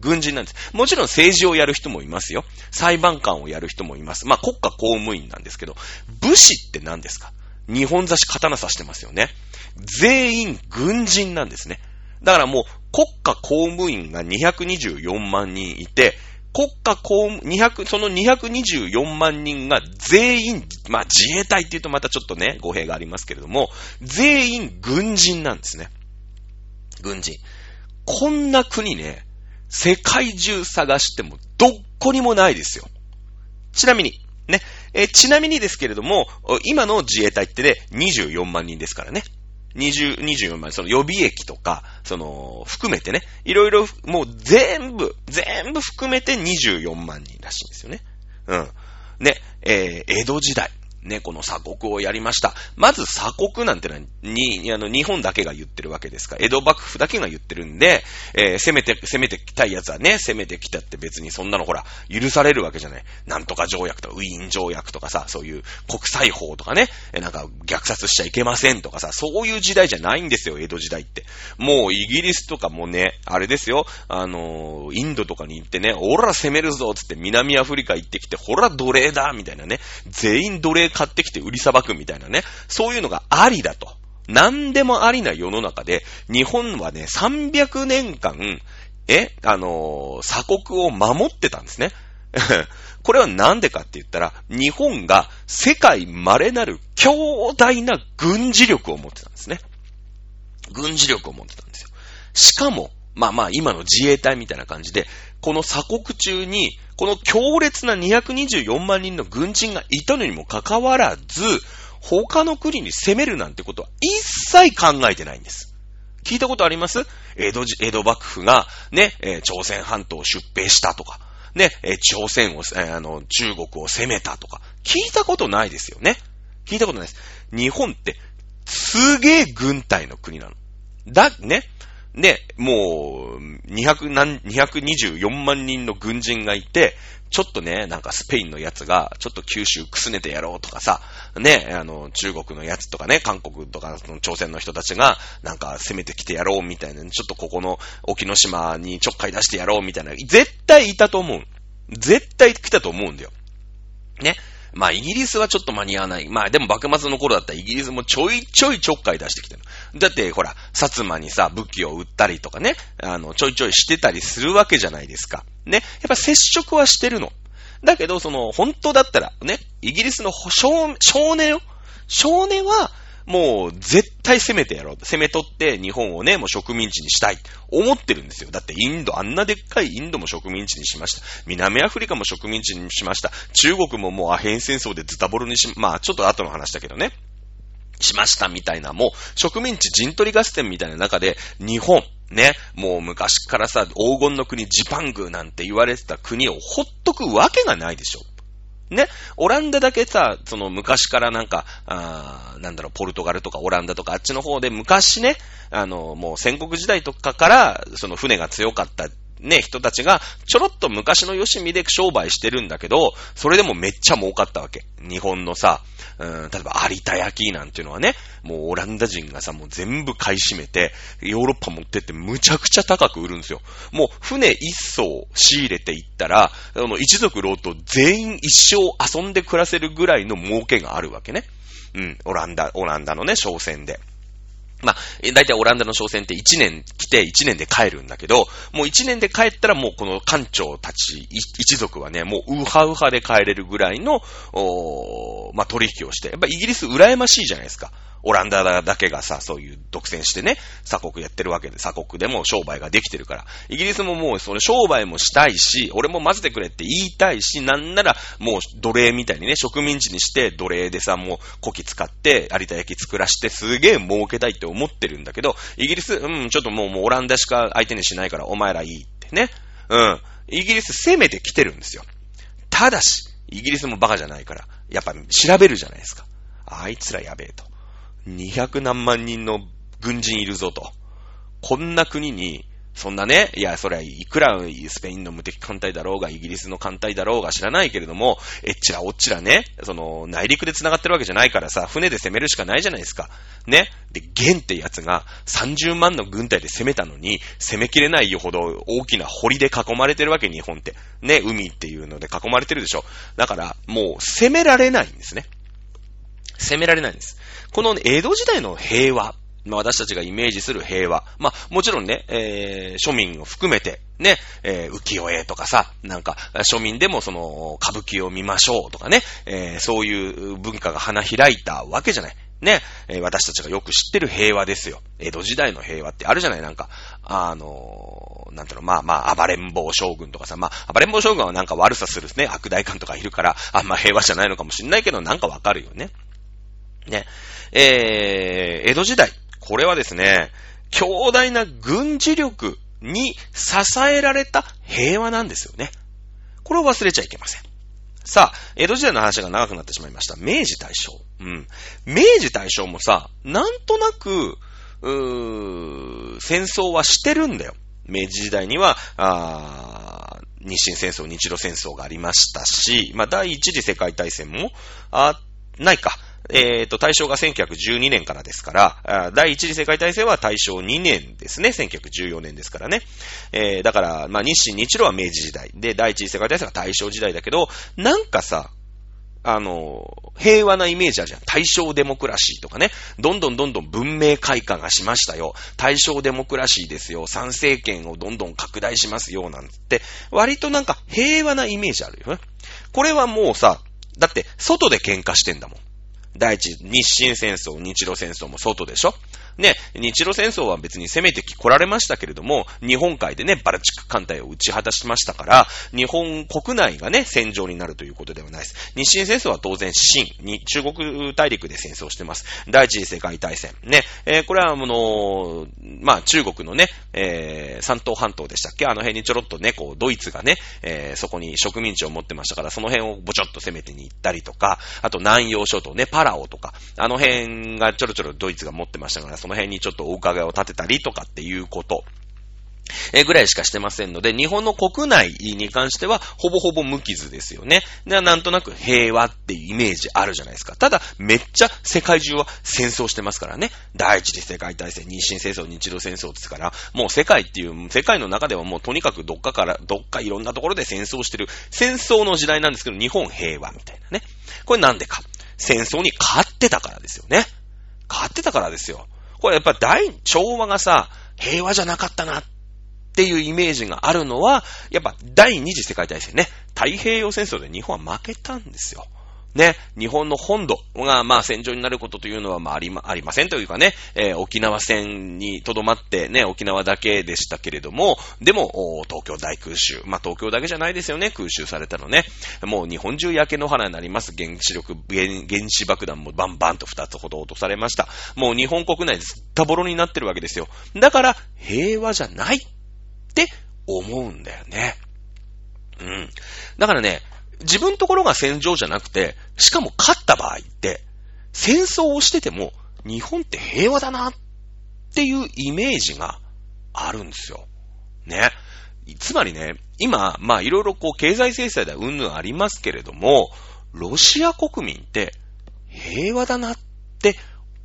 軍人なんです。もちろん政治をやる人もいますよ。裁判官をやる人もいます。まあ、国家公務員なんですけど、武士って何ですか？日本差し刀差してますよね。全員軍人なんですね。だからもう国家公務員が224万人いて、国家公務、200、その224万人が全員、まあ自衛隊って言うとまたちょっとね、語弊がありますけれども、全員軍人なんですね。軍人。こんな国ね、世界中探してもどっこにもないですよ。ちなみに、ね、えちなみにですけれども、今の自衛隊ってね、24万人ですからね。20、24万、その予備役とか、その、含めてね、いろいろ、もう全部、全部含めて24万人らしいんですよね。うん。ね、えー、江戸時代。ね、この鎖国をやりました。まず鎖国なんてのは、に、あの、日本だけが言ってるわけですから、江戸幕府だけが言ってるんで、えー、攻めて、攻めてきたい奴はね、攻めてきたって別にそんなのほら、許されるわけじゃない。なんとか条約とか、ウィーン条約とかさ、そういう国際法とかね、えなんか虐殺しちゃいけませんとかさ、そういう時代じゃないんですよ、江戸時代って。もうイギリスとかもね、あれですよ、あの、インドとかに行ってね、オラ攻めるぞつって南アフリカ行ってきて、ほら奴隷だみたいなね、全員奴隷買ってきて売りさばくみたいなね、そういうのがありだと。何でもありな世の中で、日本はね、300年間、え、あのー、鎖国を守ってたんですね。これはなんでかって言ったら、日本が世界稀なる強大な軍事力を持ってたんですね。軍事力を持ってたんですよ。しかも、まあまあ今の自衛隊みたいな感じで、この鎖国中に、この強烈な224万人の軍人がいたのにもかかわらず、他の国に攻めるなんてことは一切考えてないんです。聞いたことあります？江戸、江戸幕府がね、朝鮮半島を出兵したとか、ね、朝鮮を、あの、中国を攻めたとか、聞いたことないですよね。聞いたことないです。日本って、すげえ軍隊の国なの。だ、ね。で、もう、200何、224万人の軍人がいて、ちょっとね、なんかスペインのやつが、ちょっと九州くすねてやろうとかさ、ね、あの、中国のやつとかね、韓国とか、その朝鮮の人たちが、なんか攻めてきてやろうみたいな、ちょっとここの沖ノ島にちょっかい出してやろうみたいな、絶対いたと思う。絶対来たと思うんだよ。ね。まあ、イギリスはちょっと間に合わない。まあ、でも幕末の頃だったらイギリスもちょいちょいちょっかい出してきてる。だって、ほら、薩摩にさ、武器を売ったりとかね、あの、ちょいちょいしてたりするわけじゃないですか。ね。やっぱ接触はしてるの。だけど、その、本当だったら、ね、イギリスの少少年よ。少年は、もう絶対攻めてやろう。攻め取って日本をね、もう植民地にしたい。思ってるんですよ。だってインド、あんなでっかいインドも植民地にしました。南アフリカも植民地にしました。中国ももうアヘン戦争でズタボロにし、まあちょっと後の話だけどね。しましたみたいな、もう植民地陣取り合戦みたいな中で、日本、ね、もう昔からさ、黄金の国ジパングなんて言われてた国をほっとくわけがないでしょ。ね、オランダだけさ、その昔からなんか、あなんだろう、ポルトガルとかオランダとかあっちの方で昔ね、あの、もう戦国時代とかから、その船が強かったね、人たちが、ちょろっと昔のよしみで商売してるんだけど、それでもめっちゃ儲かったわけ。日本のさ、うん、例えば有田焼なんていうのはね、もうオランダ人がさ、もう全部買い占めて、ヨーロッパ持ってってむちゃくちゃ高く売るんですよ。もう船一艘仕入れていったら、あの、一族老と全員一生遊んで暮らせるぐらいの儲けがあるわけね。うん、オランダ、オランダのね、商船で。まあ、大体オランダの商船って1年来て1年で帰るんだけど、もう1年で帰ったらもうこの艦長たち一族はね、もうウハウハで帰れるぐらいの、おまあ取引をして、やっぱイギリス羨ましいじゃないですか。オランダだけがさ、そういう独占してね、鎖国やってるわけで、鎖国でも商売ができてるから。イギリスももうそれ商売もしたいし、俺も混ぜてくれって言いたいし、なんならもう奴隷みたいにね、植民地にして奴隷でさ、もう古希使って有田焼き作らしてすげえ儲けたいって思ってるんだけど、イギリス、うん、ちょっともうもうオランダしか相手にしないからお前らいいってね。うん。イギリス攻めてきてるんですよ。ただし、イギリスもバカじゃないから、やっぱ調べるじゃないですか。あいつらやべえと。200何万人の軍人いるぞと。こんな国に、そんなね、いや、それはいくらスペインの無敵艦隊だろうが、イギリスの艦隊だろうが知らないけれども、えっちらおっちらね、その、内陸で繋がってるわけじゃないからさ、船で攻めるしかないじゃないですか。ね。で、ゲンってやつが30万の軍隊で攻めたのに、攻めきれないよほど大きな堀で囲まれてるわけ、日本って。ね、海っていうので囲まれてるでしょ。だから、もう攻められないんですね。攻められないんです。この、江戸時代の平和、まあ、私たちがイメージする平和。まあ、もちろんね、えー、庶民を含めて、ね、えー、浮世絵とかさ、なんか、庶民でもその、歌舞伎を見ましょうとかね、えー、そういう文化が花開いたわけじゃない。ね、え、私たちがよく知ってる平和ですよ。江戸時代の平和ってあるじゃないなんか、あの、なんていうの、まあまあ、暴れん坊将軍とかさ、まあ、暴れん坊将軍はなんか悪さするね、悪大官とかいるから、あんま平和じゃないのかもしんないけど、なんかわかるよね。ね。えー、江戸時代。これはですね、強大な軍事力に支えられた平和なんですよね。これを忘れちゃいけません。さあ、江戸時代の話が長くなってしまいました。明治大正。うん。明治大正もさ、なんとなく、うー、戦争はしてるんだよ。明治時代には、あ日清戦争、日露戦争がありましたし、まあ、第一次世界大戦も、あ、ないか。えっ、ー、と、大正が1912年からですから、第一次世界大戦は大正2年ですね。1914年ですからね。えー、だから、まあ、日清日露は明治時代。で、第一次世界大戦は大正時代だけど、なんかさ、あの、平和なイメージあるじゃん。大正デモクラシーとかね。どんどんどんどん文明開化がしましたよ。大正デモクラシーですよ。参政権をどんどん拡大しますよ。なんて、割となんか平和なイメージあるよね。これはもうさ、だって外で喧嘩してんだもん。第一、日清戦争、日露戦争も外でしょ？ね、日露戦争は別に攻めて来られましたけれども、日本海でね、バルチック艦隊を打ち果たしましたから、日本国内がね、戦場になるということではないです。日清戦争は当然、清に中国大陸で戦争してます。第一次世界大戦。ね、えー、これはあのまあ、中国のね、えー、山東半島でしたっけ？あの辺にちょろっとね、こう、ドイツがね、えー、そこに植民地を持ってましたから、その辺をぼちょっと攻めてに行ったりとか、あと南洋諸島ね、パラオとか、あの辺がちょろちょろドイツが持ってましたから、その辺にちょっとお伺いを立てたりとかっていうこと。えぐらいしかしてませんので、日本の国内に関しては、ほぼほぼ無傷ですよね。で、なんとなく平和っていうイメージあるじゃないですか。ただ、めっちゃ世界中は戦争してますからね。第一次世界大戦、日清戦争、日露戦争ですから、もう世界っていう、世界の中ではもうとにかくどっかから、どっかいろんなところで戦争してる、戦争の時代なんですけど、日本平和みたいなね。これなんでか。戦争に勝ってたからですよね。勝ってたからですよ。これやっぱ大、昭和がさ、平和じゃなかったなっていうイメージがあるのは、やっぱ第二次世界大戦ね。太平洋戦争で日本は負けたんですよ。ね、日本の本土が、まあ、戦場になることというのは、まあ、ありま、ありませんというかね、えー、沖縄戦に留まってね、沖縄だけでしたけれども、でも、東京大空襲。まあ、東京だけじゃないですよね、空襲されたのね。もう日本中焼け野原になります。原子力、原原子爆弾もバンバンと2つほど落とされました。もう日本国内ずったぼろになってるわけですよ。だから、平和じゃないって思うんだよね。うん。だからね、自分ところが戦場じゃなくて、しかも勝った場合って、戦争をしてても、日本って平和だなっていうイメージがあるんですよ。ね。つまりね、今、まあいろいろこう経済制裁でうんぬんありますけれども、ロシア国民って平和だなって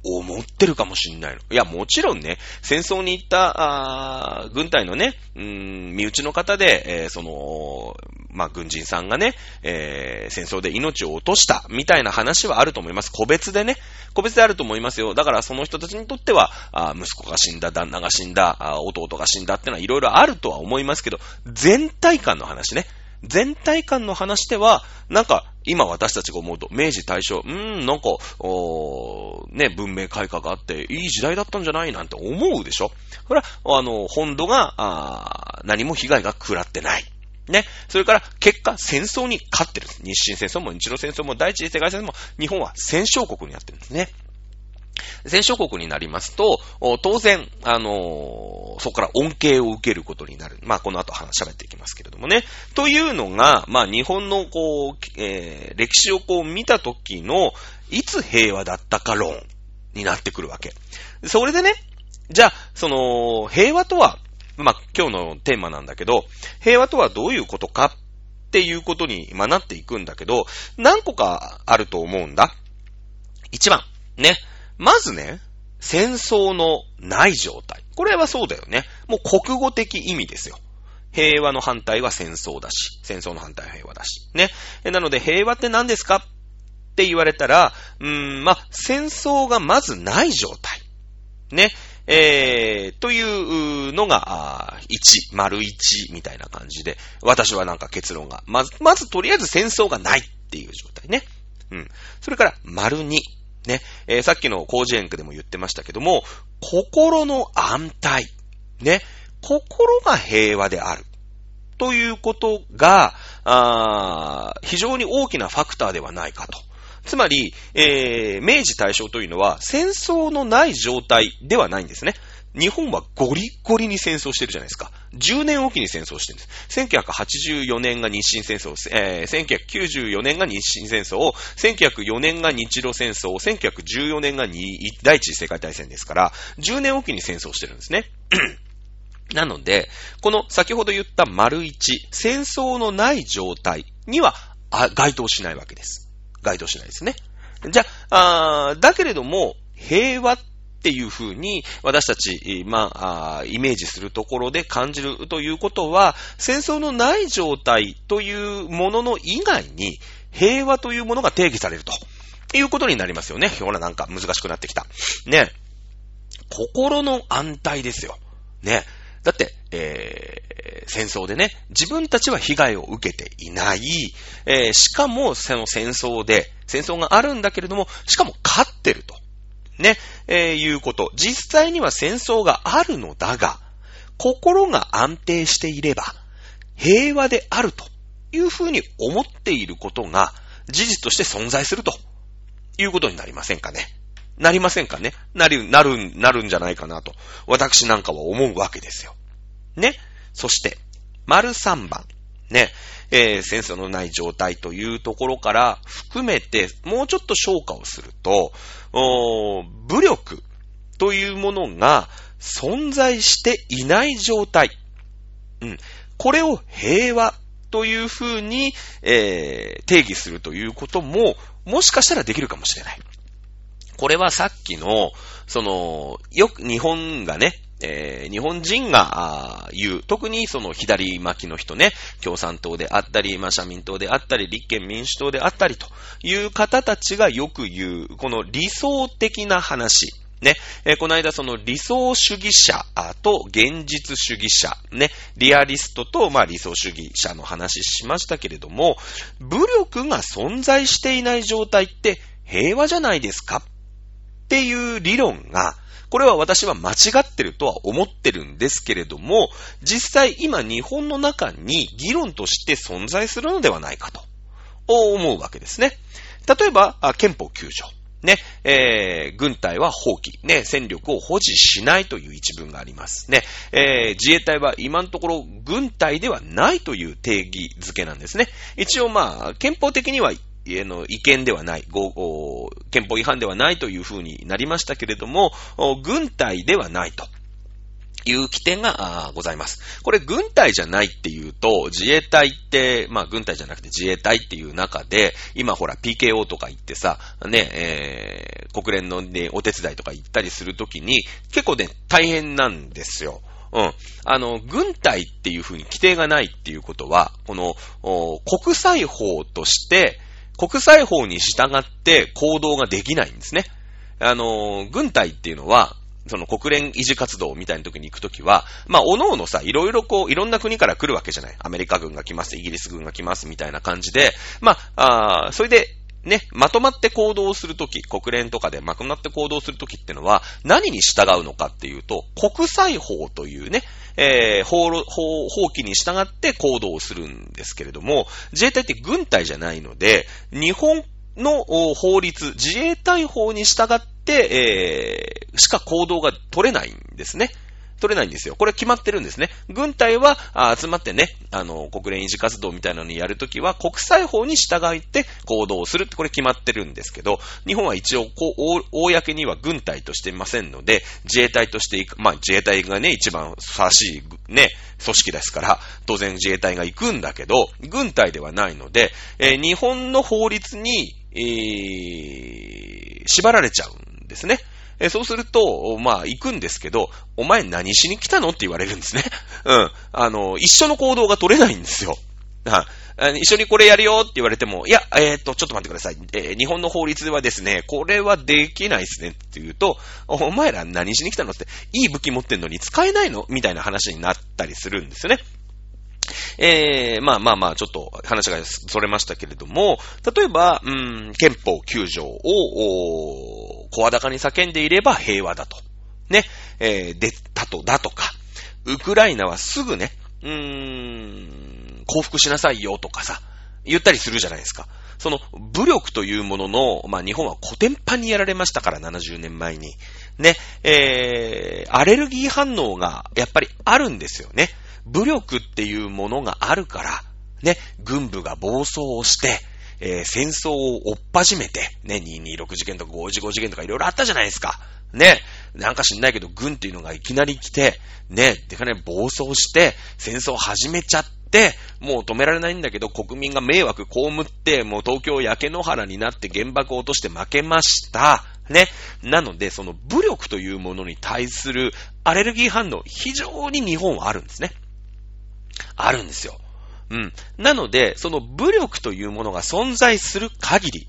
思ってるかもしんないの。いや、もちろんね、戦争に行った、あ軍隊のね、うん、身内の方で、えー、その、まあ、軍人さんがね、えー、戦争で命を落としたみたいな話はあると思います。個別でね、個別であると思いますよ。だからその人たちにとっては、あ息子が死んだ、旦那が死んだ、あ弟が死んだってのはいろいろあるとは思いますけど、全体感の話ね。全体感の話では、なんか、今私たちが思うと、明治大正、うーん、なんか、おね、文明開化があって、いい時代だったんじゃないなんて思うでしょ？ほら、あの、本土が、あ何も被害が食らってない。ね。それから、結果、戦争に勝ってる。日清戦争も日露戦争も第一次世界戦争も、日本は戦勝国になってるんですね。戦勝国になりますと、当然、あのー、そこから恩恵を受けることになる。まあ、この後話喋っていきますけれどもね。というのが、まあ、日本の、こう、えー、歴史をこう見たときの、いつ平和だったか論になってくるわけ。それでね、じゃあ、その、平和とはまあ、今日のテーマなんだけど、平和とはどういうことか？っていうことに、まなっていくんだけど、何個かあると思うんだ。一番、ね。まずね、戦争のない状態。これはそうだよね。もう国語的意味ですよ。平和の反対は戦争だし、戦争の反対は平和だし。ね。なので平和って何ですか？って言われたら、うーん、ま、戦争がまずない状態。ね。えー、というのが、1、丸1みたいな感じで、私はなんか結論が、まず、まずとりあえず戦争がないっていう状態ね。うん。それから、丸2。ね。えー、さっきの工事園区でも言ってましたけども、心の安泰。ね。心が平和である。ということが、あ非常に大きなファクターではないかと。つまり、えー、明治大正というのは戦争のない状態ではないんですね。日本はゴリゴリに戦争してるじゃないですか。10年おきに戦争してるんです。1984年が日清戦争、えー、1994年が日清戦争、1904年が日露戦争、1914年が第一次世界大戦ですから、10年おきに戦争してるんですね。なので、この先ほど言った丸一、戦争のない状態には該当しないわけです。該当しないですね。じゃあ、あだけれども、平和っっていうふうに私たち、まあ、イメージするところで感じるということは、戦争のない状態というものの以外に、平和というものが定義されるということになりますよね。ほら、なんか難しくなってきた。ね。心の安泰ですよ。ね。だって、えー、戦争でね、自分たちは被害を受けていない、えー、しかもその戦争で、戦争があるんだけれども、しかも勝ってると。ね、えー、いうこと。実際には戦争があるのだが、心が安定していれば、平和であるというふうに思っていることが、事実として存在するということになりませんかね。なりませんかねなる、なる、なるんじゃないかなと、私なんかは思うわけですよ。ね。そして、丸3番。ね。えー、戦争のない状態というところから含めて、もうちょっと消化をすると、武力というものが存在していない状態。うん。これを平和というふうに、えー、定義するということも、もしかしたらできるかもしれない。これはさっきの、その、よく日本がね、えー、日本人が言う、特にその左巻きの人ね、共産党であったり、まあ、社民党であったり、立憲民主党であったりという方たちがよく言う、この理想的な話。ね、えー、この間その理想主義者と現実主義者、ね、リアリストと、まあ、理想主義者の話しましたけれども、武力が存在していない状態って平和じゃないですかっていう理論が、これは私は間違ってるとは思ってるんですけれども、実際今日本の中に議論として存在するのではないかと思うわけですね。例えば、憲法9条。ね、えー、軍隊は放棄、ね、戦力を保持しないという一文があります。ね、えー、自衛隊は今のところ軍隊ではないという定義づけなんですね。一応まあ、憲法的にはの違憲ではない、憲法違反ではないというふうになりましたけれども、軍隊ではないと。いう規定がございます。これ軍隊じゃないっていうと、自衛隊って、まあ軍隊じゃなくて自衛隊っていう中で、今ほら PKO とか言ってさ、ね、えー、国連のね、お手伝いとか行ったりするときに、結構ね、大変なんですよ。うん。あの、軍隊っていうふうに規定がないっていうことは、この、国際法として、国際法に従って行動ができないんですね。あの、軍隊っていうのは、その国連維持活動みたいな時に行くときは、まあ、おのおのさ、いろいろこう、いろんな国から来るわけじゃない。アメリカ軍が来ます、イギリス軍が来ます、みたいな感じで、まあ、あそれで、ね、まとまって行動するとき、国連とかでまとまって行動するときってのは、何に従うのかっていうと、国際法というね、えー、法、法、法規に従って行動するんですけれども、自衛隊って軍隊じゃないので、日本の法律、自衛隊法に従って、えー、しか行動が取れないんですね。取れないんですよ。これ決まってるんですね。軍隊は集まってね、あの、国連維持活動みたいなのにやるときは国際法に従って行動するってこれ決まってるんですけど、日本は一応こう、公には軍隊としていませんので、自衛隊としていく、まあ自衛隊がね、一番ふさわしいね、組織ですから、当然自衛隊が行くんだけど、軍隊ではないので、えー、日本の法律に、えー、縛られちゃうんですね。えそうすると、まあ、行くんですけど、お前何しに来たのって言われるんですね。うん。あの、一緒の行動が取れないんですよ。は一緒にこれやるよって言われても、いや、えっ、ー、と、ちょっと待ってください。えー、日本の法律ではですね、これはできないですねって言うと、お前ら何しに来たのって、いい武器持ってんのに使えないのみたいな話になったりするんですよね。えー、まあまあまあ、ちょっと話がそれましたけれども、例えば、うん、憲法9条を、声高に叫んでいれば平和だと。ね、えー、で、たと、だとか、ウクライナはすぐね、うーん、降伏しなさいよとかさ、言ったりするじゃないですか。その武力というものの、まあ日本は古典版にやられましたから、70年前に。ね、えー、アレルギー反応がやっぱりあるんですよね。武力っていうものがあるから、ね、軍部が暴走をして、えー、戦争を追っ始めて、ね、226事件とか515事件とかいろいろあったじゃないですか。ね、なんか知んないけど、軍っていうのがいきなり来て、ね、でかね、暴走して、戦争を始めちゃって、もう止められないんだけど、国民が迷惑被って、もう東京焼け野原になって原爆を落として負けました。ね。なので、その武力というものに対するアレルギー反応、非常に日本はあるんですね。あるんですよ。うん。なので、その武力というものが存在する限り、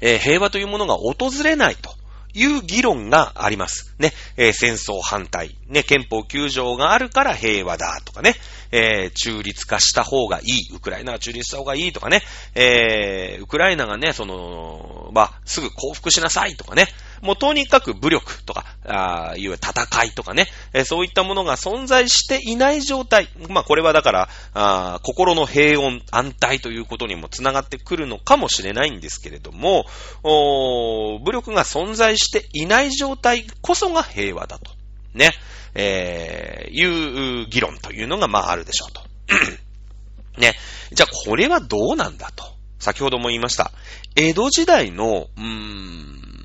えー、平和というものが訪れないと。いう議論があります。ね、えー、戦争反対。ね、憲法9条があるから平和だとかね、えー、中立化した方がいい。ウクライナが中立した方がいいとかね、えー、ウクライナがね、その、まあ、すぐ降伏しなさいとかね、もうとにかく武力とか、ああいう戦いとかね、えー、そういったものが存在していない状態。まあこれはだから、あ心の平穏、安泰ということにもつながってくるのかもしれないんですけれども、武力が存在していない状態こそが平和だと。ね。えー、いう議論というのがまああるでしょうと。ね。じゃあこれはどうなんだと。先ほども言いました。江戸時代の、うーん、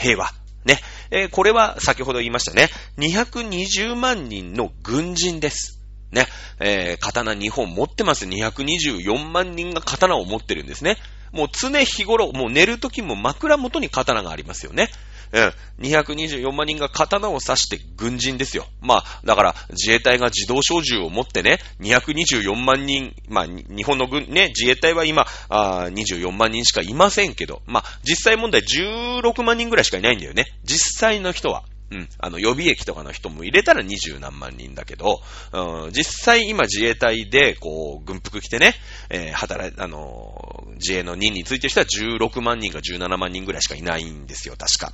平和。ね。えー、これは先ほど言いましたね。220万人の軍人です。ね。えー、刀2本持ってます。224万人が刀を持ってるんですね。もう常日頃、もう寝る時も枕元に刀がありますよね。うん。224万人が刀を刺して軍人ですよ。まあ、だから自衛隊が自動小銃を持ってね、224万人、まあ、日本の軍、ね、自衛隊は今、あ24万人しかいませんけど、まあ、実際問題16万人ぐらいしかいないんだよね。実際の人は。うん。あの、予備役とかの人も入れたら20何万人だけど、うん、実際今自衛隊で、こう、軍服着てね、えー、働い、あのー、自衛の任についてる人は16万人か17万人ぐらいしかいないんですよ、確か。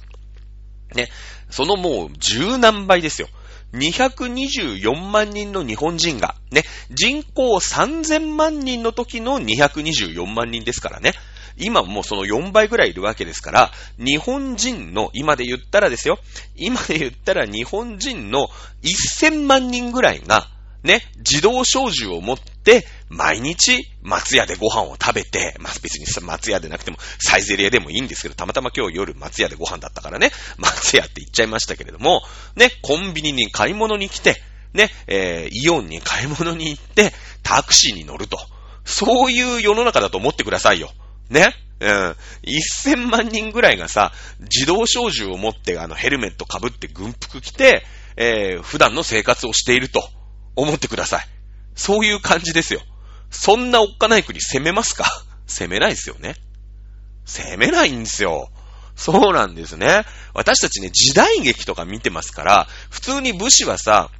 ね。そのもう十何倍ですよ。224万人の日本人が、ね、人口3000万人の時の224万人ですからね。今もうその4倍ぐらいいるわけですから、日本人の、今で言ったらですよ、今で言ったら日本人の1000万人ぐらいが、ね、自動小銃を持って、毎日松屋でご飯を食べて、まあ、別に松屋でなくてもサイゼリヤでもいいんですけど、たまたま今日夜松屋でご飯だったからね、松屋って言っちゃいましたけれども、ね、コンビニに買い物に来て、ね、えー、イオンに買い物に行って、タクシーに乗ると。そういう世の中だと思ってくださいよ。ね。うん。1000万人ぐらいがさ、自動小銃を持って、あの、ヘルメット被って軍服着て、えー、普段の生活をしていると思ってください。そういう感じですよ。そんなおっかない国攻めますか？攻めないですよね。攻めないんですよ。そうなんですね。私たちね、時代劇とか見てますから、普通に武士はさ、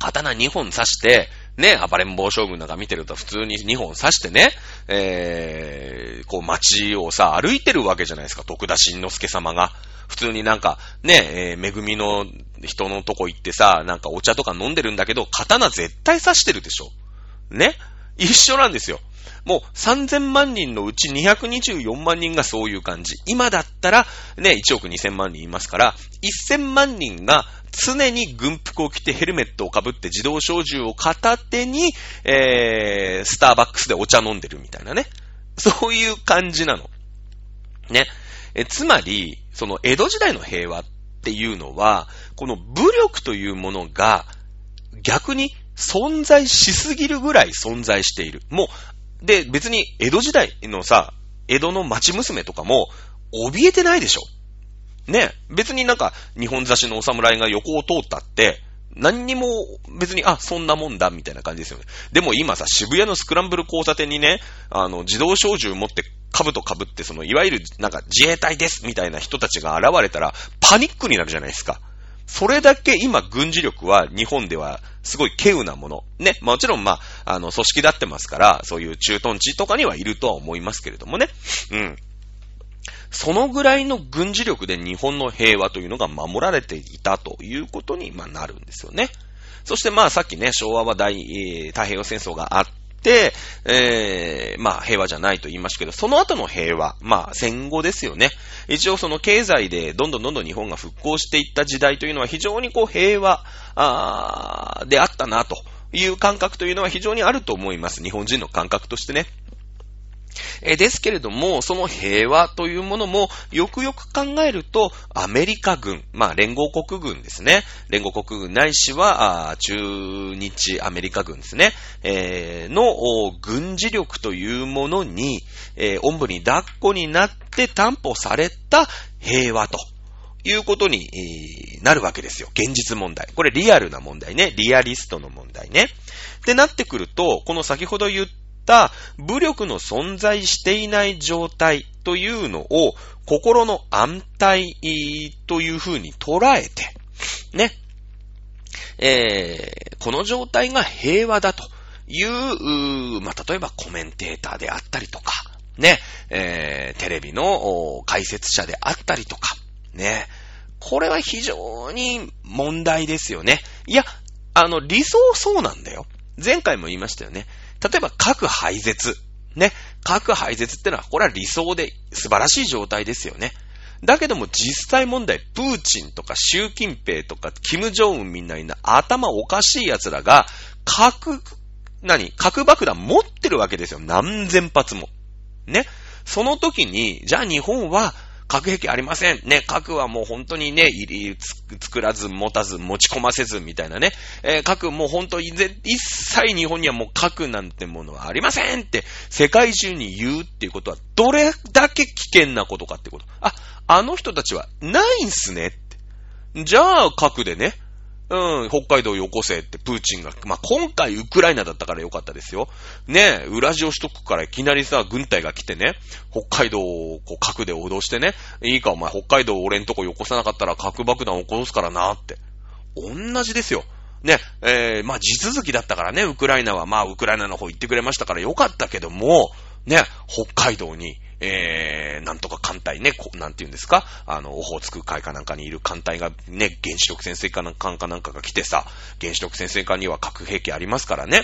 刀2本刺して、ね、暴れん坊将軍なんか見てると普通に2本刺してね、えー、こう街をさ、歩いてるわけじゃないですか、徳田新之助様が。普通になんか、ね、えー、恵みの人のとこ行ってさ、なんかお茶とか飲んでるんだけど、刀絶対刺してるでしょ。ね？一緒なんですよ。もう3000万人のうち224万人がそういう感じ。今だったらね、1億2000万人いますから、1000万人が常に軍服を着てヘルメットをかぶって自動小銃を片手に、えー、スターバックスでお茶飲んでるみたいなね。そういう感じなの。ね？え、つまり、その江戸時代の平和っていうのは、この武力というものが逆に存在しすぎるぐらい存在している。もう、で、別に江戸時代のさ、江戸の町娘とかも、怯えてないでしょ。ね。別になんか、日本雑誌のお侍が横を通ったって、何にも別に、あ、そんなもんだ、みたいな感じですよね。でも今さ、渋谷のスクランブル交差点にね、あの、自動小銃持って兜被って、その、いわゆる、なんか、自衛隊です、みたいな人たちが現れたら、パニックになるじゃないですか。それだけ今軍事力は日本ではすごい稀有なもの。ね。もちろんまあ、あの、組織だってますから、そういう駐屯地とかにはいるとは思いますけれどもね。うん。そのぐらいの軍事力で日本の平和というのが守られていたということに、ま、なるんですよね。そしてまあさっきね、昭和は大、え、太平洋戦争があって、えー、まあ平和じゃないと言いましたけど、その後の平和、まあ戦後ですよね。一応その経済でどんどんどんどん日本が復興していった時代というのは非常にこう平和、あであったなという感覚というのは非常にあると思います。日本人の感覚としてね。えですけれども、その平和というものも、よくよく考えると、アメリカ軍、まあ、連合国軍ですね。連合国軍ないしは、あ中日アメリカ軍ですね。えー、の、軍事力というものに、えー、おんぶに抱っこになって担保された平和と。いうことに、なるわけですよ。現実問題。これリアルな問題ね。リアリストの問題ね。ってなってくると、この先ほど言っった武力の存在していない状態というのを心の安泰というふうに捉えて、ね、えー、この状態が平和だという、まあ、例えばコメンテーターであったりとか、ね、えー、テレビの解説者であったりとか、ね、これは非常に問題ですよね。いや、あの、理想そうなんだよ。前回も言いましたよね。例えば核廃絶。ね。核廃絶ってのは、これは理想で素晴らしい状態ですよね。だけども実際問題、プーチンとか習近平とかキム・ジョンウンみんなに頭おかしい奴らが、核、何？核爆弾持ってるわけですよ。何千発も。ね。その時に、じゃあ日本は核兵器ありません。ね、核はもう本当にね、作らず、持たず、持ち込ませず、みたいなね。えー、核もう本当に一切日本にはもう核なんてものはありませんって世界中に言うっていうことはどれだけ危険なことかってこと。あ、あの人たちはないんすねって。じゃあ核でね、うん、北海道よこせってプーチンが、まあ、今回ウクライナだったからよかったですよ。ねえ、ウラジオトクからいきなりさ、軍隊が来てね、北海道をこう核で脅してね、いいかお前北海道俺んとこよこさなかったら核爆弾を起こすからなって。同じですよ。ね、えー、まあ、地続きだったからね、ウクライナは、まあ、ウクライナの方行ってくれましたからよかったけども、ね、北海道に、えー、なんとか艦隊ね、こなんて言うんですか？あの、オホーツク海かなんかにいる艦隊がね、原子力潜水艦かなんかが来てさ、原子力潜水艦には核兵器ありますからね。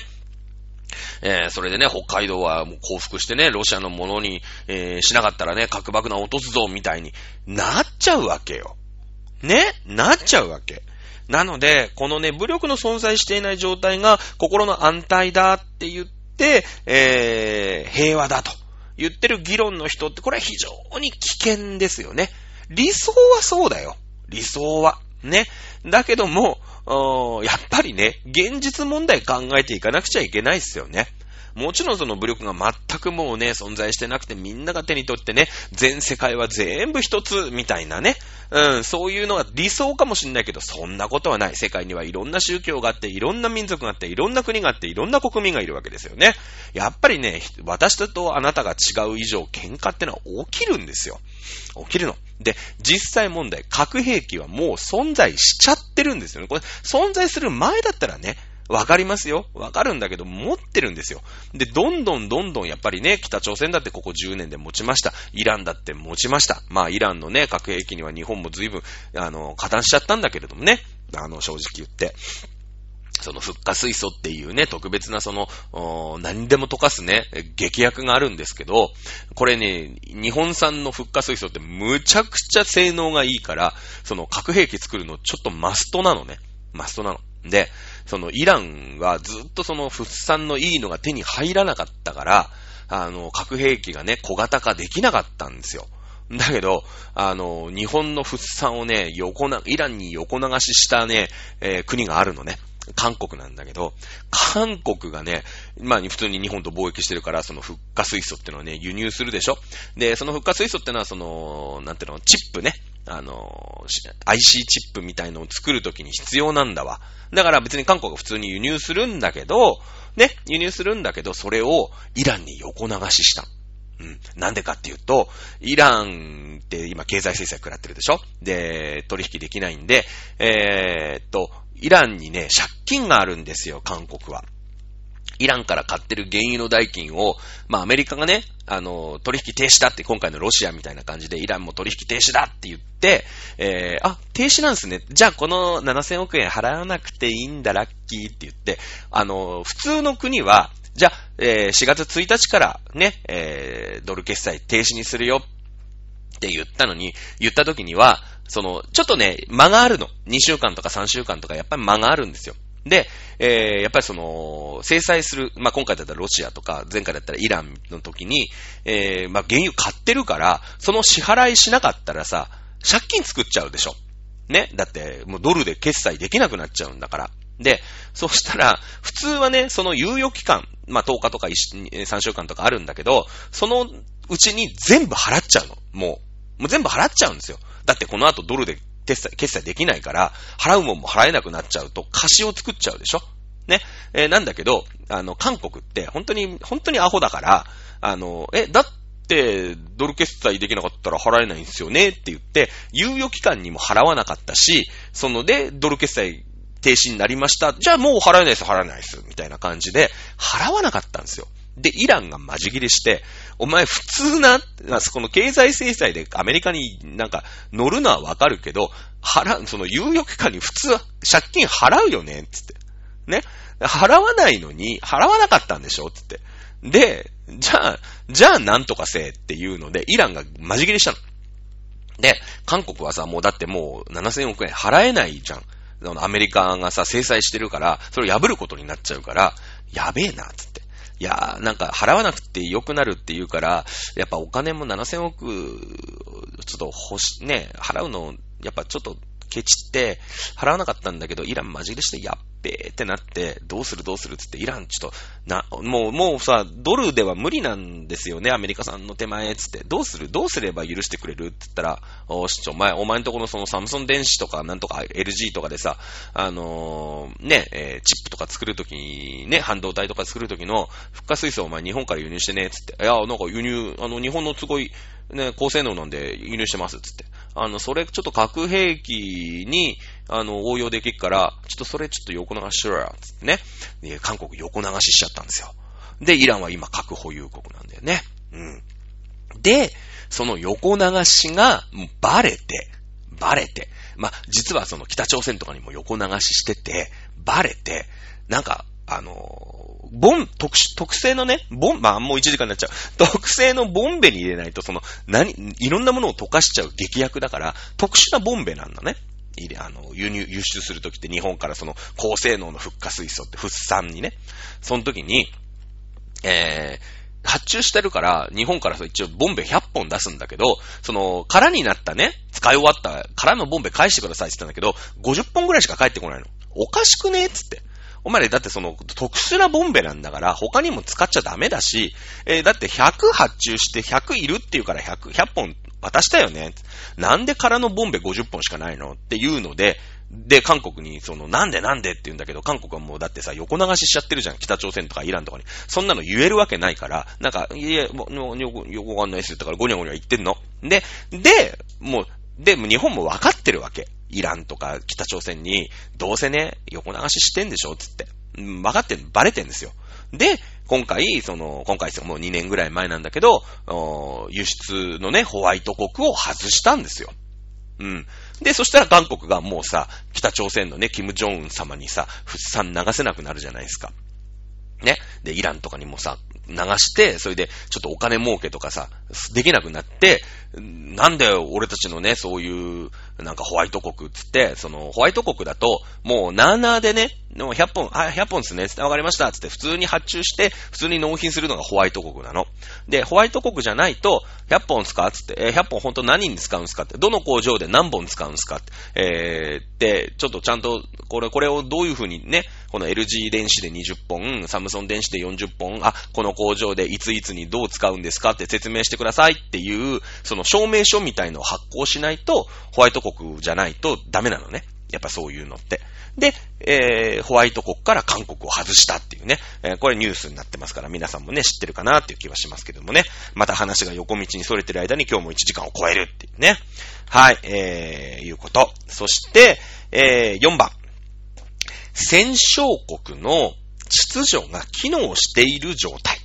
えー、それでね、北海道はもう降伏してね、ロシアのものに、えー、しなかったらね、核爆弾落とすぞ、みたいになっちゃうわけよ。ね？なっちゃうわけ。なので、このね、武力の存在していない状態が心の安泰だって言って、えー、平和だと言ってる議論の人って、これは非常に危険ですよね。理想はそうだよ。理想は。ね。だけども、やっぱりね、現実問題考えていかなくちゃいけないっすよね。もちろんその武力が全くもうね、存在してなくてみんなが手に取ってね、全世界は全部一つみたいなね、うん、そういうのが理想かもしんないけど、そんなことはない。世界にはいろんな宗教があって、いろんな民族があって、いろんな国があって、いろんな国民がいるわけですよね。やっぱりね、私とあなたが違う以上、喧嘩ってのは起きるんですよ。起きるの。で、実際問題、核兵器はもう存在しちゃってるんですよね。これ、存在する前だったらね、わかりますよ。わかるんだけど、持ってるんですよ。で、どんどんどんどんやっぱりね、北朝鮮だってここ10年で持ちました。イランだって持ちました。まあ、イランのね、核兵器には日本も随分、あの、加担しちゃったんだけれどもね。あの、正直言って。その、復化水素っていうね、特別なその、何でも溶かすね、劇薬があるんですけど、これね、日本産の復化水素ってむちゃくちゃ性能がいいから、その核兵器作るのちょっとマストなのね。マストなの。で、そのイランはずっとその物産のいいのが手に入らなかったから、あの、核兵器がね、小型化できなかったんですよ。だけど、あの、日本の物産をね、横な、イランに横流ししたね、えー、国があるのね。韓国なんだけど、韓国がね、まあ普通に日本と貿易してるから、その復化水素ってのはね、輸入するでしょ？で、その復化水素ってのは、その、なんていうの、チップね、あの、IC チップみたいのを作るときに必要なんだわ。だから別に韓国が普通に輸入するんだけど、ね、輸入するんだけど、それをイランに横流しした。うん。なんでかっていうと、イランって今経済制裁食らってるでしょ？で、取引できないんで、えー、っと、イランにね、借金があるんですよ、韓国は。イランから買ってる原油の代金を、まあアメリカがね、あの、取引停止だって今回のロシアみたいな感じでイランも取引停止だって言って、えー、あ、停止なんですね。じゃあこの7000億円払わなくていいんだ、ラッキーって言って、あの、普通の国は、じゃあ、えー、4月1日からね、えー、ドル決済停止にするよって言ったのに、言った時には、その、ちょっとね、間があるの。2週間とか3週間とか、やっぱり間があるんですよ。で、えー、やっぱりその、制裁する、まあ、今回だったらロシアとか、前回だったらイランの時に、えー、まあ、原油買ってるから、その支払いしなかったらさ、借金作っちゃうでしょ。ね。だって、もうドルで決済できなくなっちゃうんだから。で、そしたら、普通はね、その猶予期間、まあ、10日とか3週間とかあるんだけど、そのうちに全部払っちゃうの。もう。もう全部払っちゃうんですよ。だってこの後ドルで決済、決済できないから、払うもんも払えなくなっちゃうと、貸しを作っちゃうでしょ？ね。えー、なんだけど、あの、韓国って本当に、本当にアホだから、あの、え、だって、ドル決済できなかったら払えないんですよね？って言って、猶予期間にも払わなかったし、そので、ドル決済停止になりました。じゃあもう払えないです、払えないです。みたいな感じで、払わなかったんですよ。で、イランがマジ切れして、お前普通な、この経済制裁でアメリカになんか乗るのはわかるけど、払う、その有力化に普通借金払うよね、つって。ね。払わないのに、払わなかったんでしょつって。で、じゃあ、じゃあなんとかせえっていうので、イランがマジ切れしたの。で、韓国はさ、もうだってもう7000億円払えないじゃん。アメリカがさ、制裁してるから、それを破ることになっちゃうから、やべえな、つって。いやー、なんか払わなくて良くなるって言うから、やっぱお金も7000億、ちょっと欲し、ね、払うの、やっぱちょっとケチって、払わなかったんだけど、イランマジでして、やっべーってなって、どうするどうするってって、イランちょっと、な、もう、もうさ、ドルでは無理なんですよね、アメリカさんの手前、つって。どうする？どうすれば許してくれるって言ったら、おし、お前、お前んとこのそのサムソン電子とか、なんとか LG とかでさ、あのー、ね、えー、チップとか作るときに、ね、半導体とか作るときの、フッ化水素お前日本から輸入してね、つって。いや、なんか輸入、あの、日本のすごい、ね、高性能なんで輸入してます、つって。あの、それちょっと核兵器に、あの、応用できるから、ちょっとそれちょっと横流ししろよ、つってね。韓国横流ししちゃったんですよ。で、イランは今核保有国なんだよね。うん。で、その横流しが、もうバレて、バレて、まあ、実はその北朝鮮とかにも横流ししてて、バレて、なんか、あのボン、特殊、特製のね、ボン、まあもう1時間になっちゃう。特製のボンベに入れないと、その、何、いろんなものを溶かしちゃう劇薬だから、特殊なボンベなんだね。入れ、あの、輸入、輸出するときって日本からその高性能のフッ化水素って、フッ酸にね。その時に、えー、発注してるから、日本から一応ボンベ100本出すんだけど、その、空になったね、使い終わった空のボンベ返してくださいって言ったんだけど、50本ぐらいしか返ってこないの。おかしくねっつって。お前らだってその特殊なボンベなんだから他にも使っちゃダメだし、えー、だって100発注して100いるっていうから100、100本渡したよね。なんで空のボンベ50本しかないの？っていうので、で、韓国に、その、なんでなんでって言うんだけど、韓国はもうだってさ、横流ししちゃってるじゃん。北朝鮮とかイランとかに。そんなの言えるわけないから、なんか、いや、もう、よく、よくわかんないですってからゴニャゴニャ言ってんの。で、で、もう、で、日本も分かってるわけ。イランとか北朝鮮に、どうせね、横流ししてんでしょつって。うん分かってん、バレてんですよ。で、今回、その、今回もう2年ぐらい前なんだけど、輸出のね、ホワイト国を外したんですよ。うん。で、そしたら韓国がもうさ、北朝鮮のね、キム・ジョンウン様にさ、不産流せなくなるじゃないですか。ね。で、イランとかにもさ、流して、それで、ちょっとお金儲けとかさ、できなくなって、なんで俺たちのね、そういう、なんかホワイト国っつって、その、ホワイト国だと、もう、なーなーでね、でも100本、あ、100本ですね、つってわかりました、つって普通に発注して、普通に納品するのがホワイト国なの。で、ホワイト国じゃないと、100本使うつって、えー、100本本当何に使うんですかって、どの工場で何本使うんですかって、えー、で、ちょっとちゃんと、これ、これをどういうふうにね、この LG 電子で20本、サムソン電子で40本、あ、この工場でいついつにどう使うんですかって説明してくださいっていう、その証明書みたいのを発行しないと、ホワイト国じゃないとダメなのね。やっぱそういうのって。で、えー、ホワイト国から韓国を外したっていうね、えー、これニュースになってますから皆さんもね、知ってるかなっていう気はしますけどもね。また話が横道に逸れてる間に今日も1時間を超えるっていうね。はい、えー、いうこと。そして、えー、4番。戦勝国の秩序が機能している状態。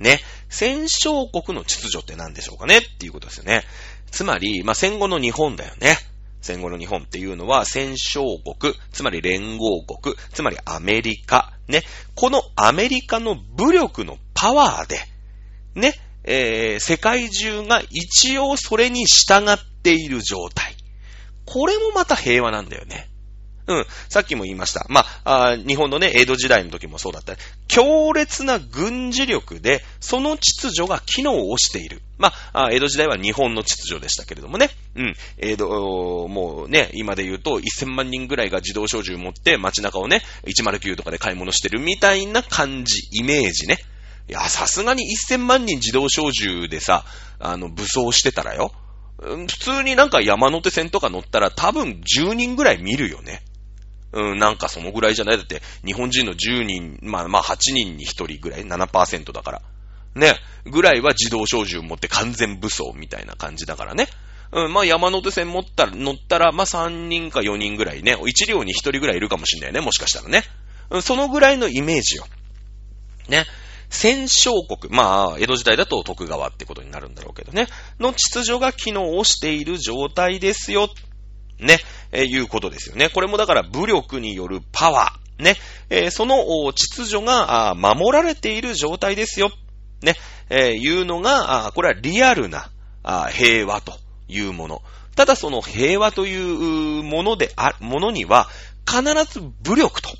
ね。戦勝国の秩序って何でしょうかねっていうことですよね。つまり、まあ、戦後の日本だよね。戦後の日本っていうのは戦勝国、つまり連合国、つまりアメリカ、ね。このアメリカの武力のパワーで、ね、えー、世界中が一応それに従っている状態。これもまた平和なんだよね。うん。さっきも言いました。まあ、あ日本のね、江戸時代の時もそうだった。強烈な軍事力で、その秩序が機能をしている。まあ、江戸時代は日本の秩序でしたけれどもね。うん。江戸、もうね、今で言うと1000万人ぐらいが自動小銃持って街中をね、109とかで買い物してるみたいな感じ、イメージね。いや、さすがに1000万人自動小銃でさ、あの、武装してたらよ。普通になんか山手線とか乗ったら多分10人ぐらい見るよね。うん、なんかそのぐらいじゃないだって、日本人の10人、まあまあ8人に1人ぐらい、7%だから。ね、ぐらいは自動小銃持って完全武装みたいな感じだからね。うん、まあ山手線持ったら、乗ったら、まあ3人か4人ぐらいね、1両に1人ぐらいいるかもしんないね、もしかしたらね。うん、そのぐらいのイメージよ。ね。戦勝国、まあ、江戸時代だと徳川ってことになるんだろうけどね、の秩序が機能をしている状態ですよ。ね、え、いうことですよね。これもだから武力によるパワー、ね、え、その秩序が守られている状態ですよ。ね、え、いうのが、これはリアルな平和というもの。ただその平和というものであ、ものには必ず武力と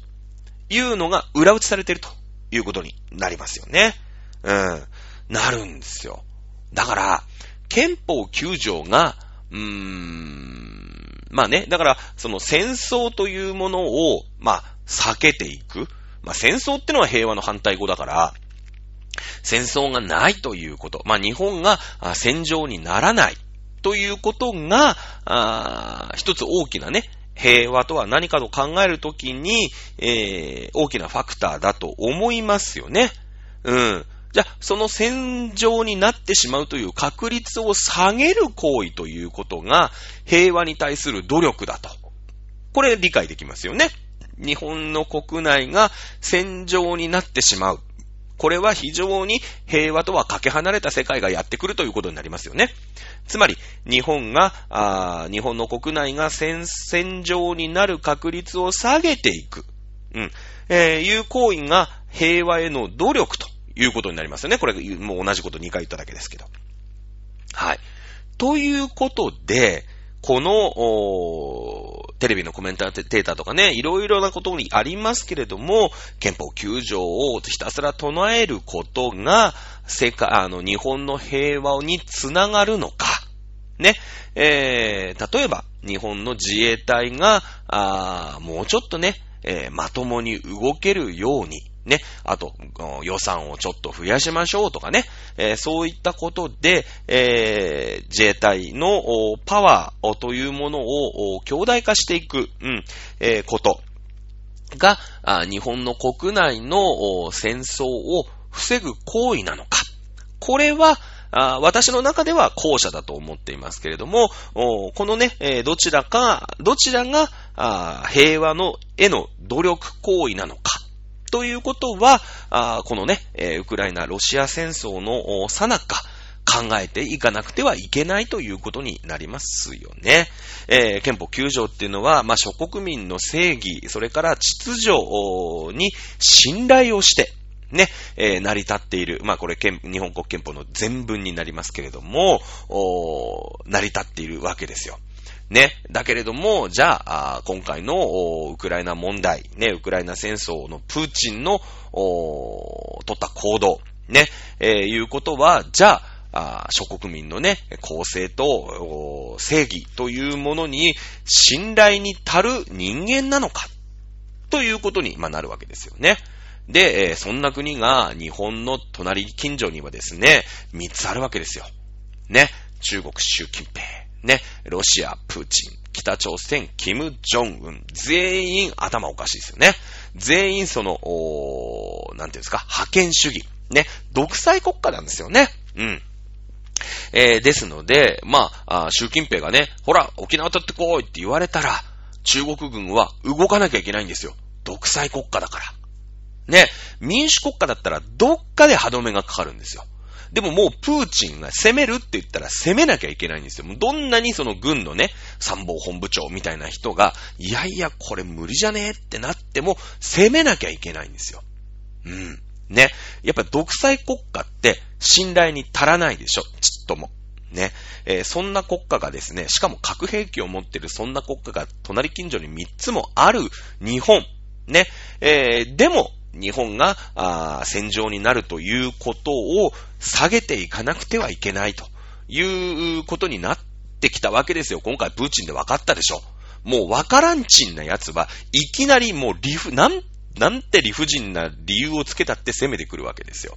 いうのが裏打ちされているということになりますよね。うん。なるんですよ。だから、憲法9条が、うーん、まあね、だから、その戦争というものを、まあ、避けていく。まあ、戦争ってのは平和の反対語だから、戦争がないということ。まあ、日本が戦場にならないということが、あ一つ大きなね、平和とは何かと考えるときに、えー、大きなファクターだと思いますよね。うん。じゃあ、その戦場になってしまうという確率を下げる行為ということが平和に対する努力だと。これ理解できますよね。日本の国内が戦場になってしまう。これは非常に平和とはかけ離れた世界がやってくるということになりますよね。つまり、日本が、日本の国内が戦戦場になる確率を下げていく。うん。えー、いう行為が平和への努力ということになりますよね。これ、もう同じこと2回言っただけですけど。はい。ということで、この、テレビのコメンターターとかね、いろいろなことにありますけれども、憲法9条をひたすら唱えることが、世界、あの、日本の平和につながるのか。ね。えー、例えば、日本の自衛隊が、あもうちょっとね、えー、まともに動けるように、ね、あと、予算をちょっと増やしましょうとかね、えー、そういったことで、えー、自衛隊のパワーというものを強大化していく、うん、えー、ことが、日本の国内の戦争を防ぐ行為なのか。これは、私の中では後者だと思っていますけれども、このね、どちらか、どちらが平和のへの努力行為なのか。ということは、このね、ウクライナ、ロシア戦争のさなか、考えていかなくてはいけないということになりますよね。えー、憲法9条っていうのは、まあ、諸国民の正義、それから秩序に信頼をして、ね、えー、成り立っている。まあこれ、日本国憲法の全文になりますけれども、成り立っているわけですよ。ね。だけれども、じゃあ、今回のウクライナ問題、ね、ウクライナ戦争のプーチンの取った行動、ね、えー、いうことは、じゃあ、諸国民のね、公正と正義というものに信頼に足る人間なのかということに、まあ、なるわけですよね。で、えー、そんな国が日本の隣近所にはですね、3つあるわけですよ。ね。中国、習近平。ね。ロシア、プーチン。北朝鮮、キム・ジョンウン。全員頭おかしいですよね。全員その、おーなんていうんですか、覇権主義。ね。独裁国家なんですよね。うん。えー、ですので、まああ、習近平がね、ほら、沖縄取ってこいって言われたら、中国軍は動かなきゃいけないんですよ。独裁国家だから。ね、民主国家だったらどっかで歯止めがかかるんですよ。でももうプーチンが攻めるって言ったら攻めなきゃいけないんですよ。どんなにその軍のね、参謀本部長みたいな人が、いやいや、これ無理じゃねえってなっても、攻めなきゃいけないんですよ。うん。ね。やっぱ独裁国家って信頼に足らないでしょ。ちっとも。ね。えー、そんな国家がですね、しかも核兵器を持ってるそんな国家が隣近所に3つもある日本。ね。えー、でも、日本が、あ戦場になるということを下げていかなくてはいけないということになってきたわけですよ。今回プーチンで分かったでしょ。もう分からんちんな奴はいきなりもう理不、なん、なんて理不尽な理由をつけたって攻めてくるわけですよ。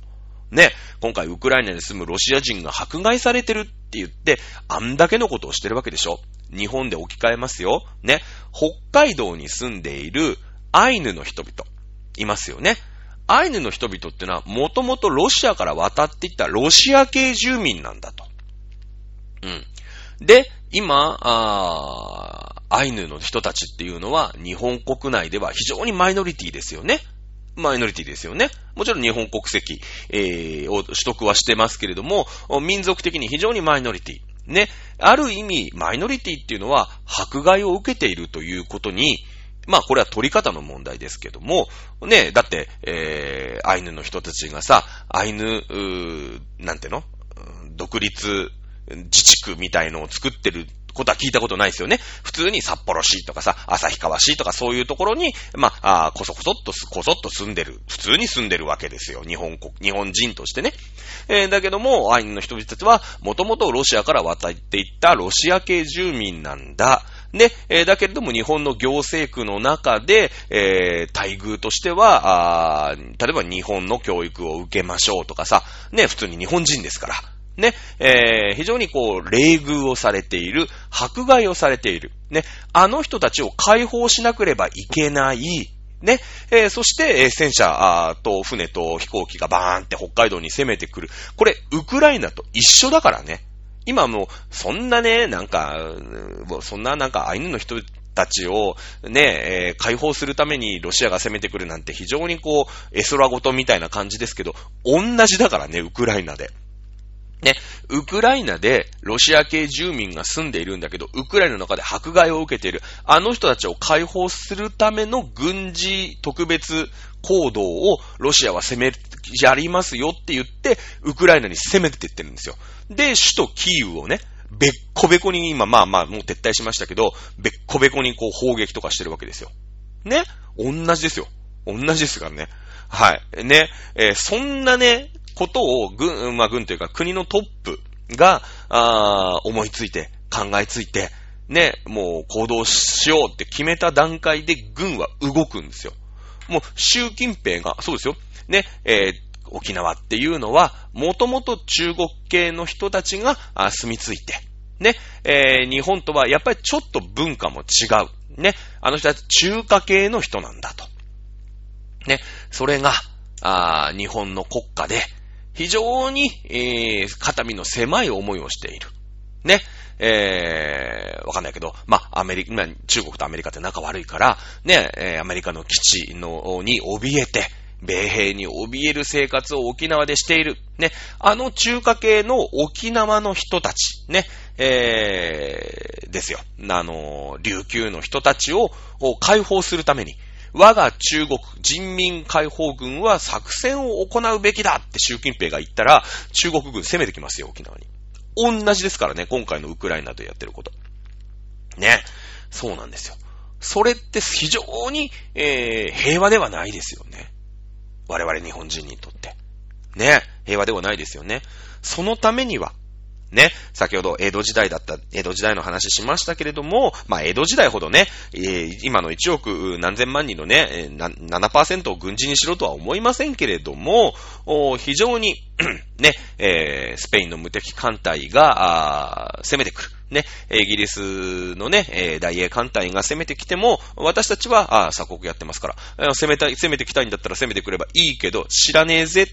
ね、今回ウクライナに住むロシア人が迫害されてるって言って、あんだけのことをしてるわけでしょ日本で置き換えますよ。ね、北海道に住んでいるアイヌの人々、いますよね。アイヌの人々ってのは、もともとロシアから渡っていったロシア系住民なんだと。うん。で、今、あアイヌの人たちっていうのは、日本国内では非常にマイノリティですよね。マイノリティですよね。もちろん日本国籍、えー、を取得はしてますけれども、民族的に非常にマイノリティ。ね。ある意味、マイノリティっていうのは、迫害を受けているということに、まあこれは取り方の問題ですけども、ね、だって、えー、アイヌの人たちがさ、アイヌ、うーなんての？独立自治区みたいのを作ってることは聞いたことないですよね。普通に札幌市とかさ、旭川市とかそういうところに、まあ、あこそこそっと、こそっと住んでる。普通に住んでるわけですよ。日本国、日本人としてね。えー、だけども、アイヌの人々たちは、もともとロシアから渡っていったロシア系住民なんだ。で、えー、だけれども日本の行政区の中で、えー、待遇としては、あ例えば日本の教育を受けましょうとかさ、ね、普通に日本人ですから。ね、えー、非常にこう、礼遇をされている、迫害をされている。ね、あの人たちを解放しなければいけない。ね、えー、そして、えー、戦車と船と飛行機がバーンって北海道に攻めてくる。これ、ウクライナと一緒だからね。今もう、そんなね、なんか、そんななんかアイヌの人たちをね、えー、解放するためにロシアが攻めてくるなんて非常にこう、絵空ごとみたいな感じですけど、同じだからね、ウクライナで。ね、ウクライナでロシア系住民が住んでいるんだけど、ウクライナの中で迫害を受けている、あの人たちを解放するための軍事特別行動をロシアは攻め、やりますよって言って、ウクライナに攻めてってるんですよ。で、首都キーウをね、べっこべこに今、まあまあ、もう撤退しましたけど、べっこべこにこう砲撃とかしてるわけですよ。ね？同じですよ。同じですからね。はい。ね、えー、そんなね、ことを軍、まあ軍というか国のトップが、あ思いついて、考えついて、ね、もう行動しようって決めた段階で軍は動くんですよ。もう習近平が、そうですよ。ね、えー、沖縄っていうのは、もともと中国系の人たちが住み着いて、ね、えー、日本とはやっぱりちょっと文化も違う。ね、あの人たち中華系の人なんだと。ね、それが、あ日本の国家で、非常に、えー、肩身の狭い思いをしている。ね。えー、わかんないけど、まあ、アメリカ、中国とアメリカって仲悪いから、ね、えー、アメリカの基地の、に怯えて、米兵に怯える生活を沖縄でしている。ね。あの中華系の沖縄の人たち。ね。えー、ですよ。あの、琉球の人たちを解放するために、我が中国人民解放軍は作戦を行うべきだって習近平が言ったら、中国軍攻めてきますよ、沖縄に。同じですからね、今回のウクライナでやってること。ね。そうなんですよ。それって非常に、えー、平和ではないですよね。我々日本人にとって。ね。平和ではないですよね。そのためには、ね、先ほど江戸時代だった、江戸時代の話しましたけれども、まあ江戸時代ほどね、えー、今の1億何千万人のね、7%を軍事にしろとは思いませんけれども、非常に ね、えー、スペインの無敵艦隊が、攻めてくる。ね、イギリスのね、え、大英艦隊が攻めてきても、私たちは、ああ鎖国やってますから、攻めたい、攻めてきたいんだったら攻めてくればいいけど、知らねえぜ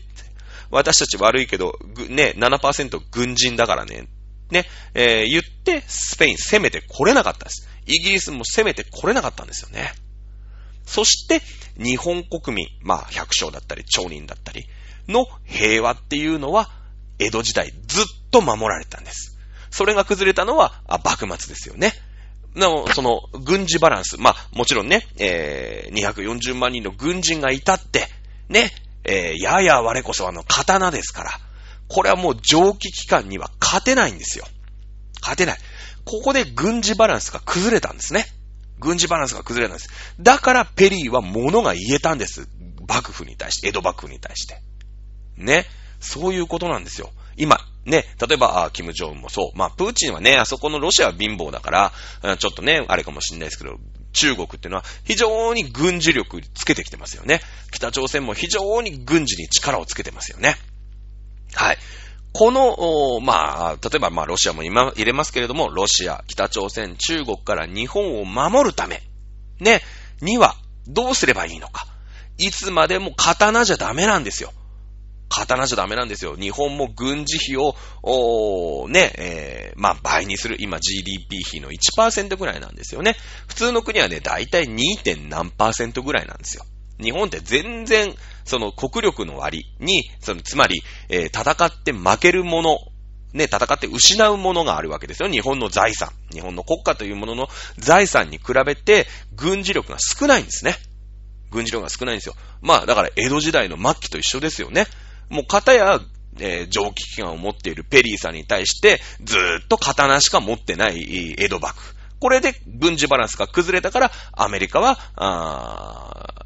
私たち悪いけど、ね、7%軍人だからね、ね、えー、言って、スペイン攻めてこれなかったです。イギリスも攻めてこれなかったんですよね。そして、日本国民、まあ、百姓だったり、町人だったり、の平和っていうのは、江戸時代ずっと守られたんです。それが崩れたのは、あ幕末ですよね。の、その、軍事バランス。まあ、もちろんね、えー、240万人の軍人がいたって、ね、えー、やや我こそあの、刀ですから。これはもう蒸気機関には勝てないんですよ。勝てない。ここで軍事バランスが崩れたんですね。軍事バランスが崩れたんです。だからペリーは物が言えたんです。幕府に対して、江戸幕府に対して。ね。そういうことなんですよ。今、ね、例えば、キム・ジョンもそう。まあ、プーチンはね、あそこのロシアは貧乏だから、ちょっとね、あれかもしれないですけど、中国っていうのは非常に軍事力つけてきてますよね。北朝鮮も非常に軍事に力をつけてますよね。はい。この、まあ、例えば、まあ、ロシアも今入れますけれども、ロシア、北朝鮮、中国から日本を守るため、ね、には、どうすればいいのか。いつまでも刀じゃダメなんですよ。刀じゃダメなんですよ。日本も軍事費を、おね、えー、まあ倍にする。今 GDP 比の1%ぐらいなんですよね。普通の国はね、だいたい 2. 何ぐらいなんですよ。日本って全然、その国力の割に、その、つまり、えー、戦って負けるもの、ね、戦って失うものがあるわけですよ。日本の財産。日本の国家というものの財産に比べて、軍事力が少ないんですね。軍事力が少ないんですよ。まあ、だから江戸時代の末期と一緒ですよね。もう片や、えー、蒸気機関を持っているペリーさんに対して、ずーっと刀しか持ってない江戸幕府。これで軍事バランスが崩れたから、アメリカは、あ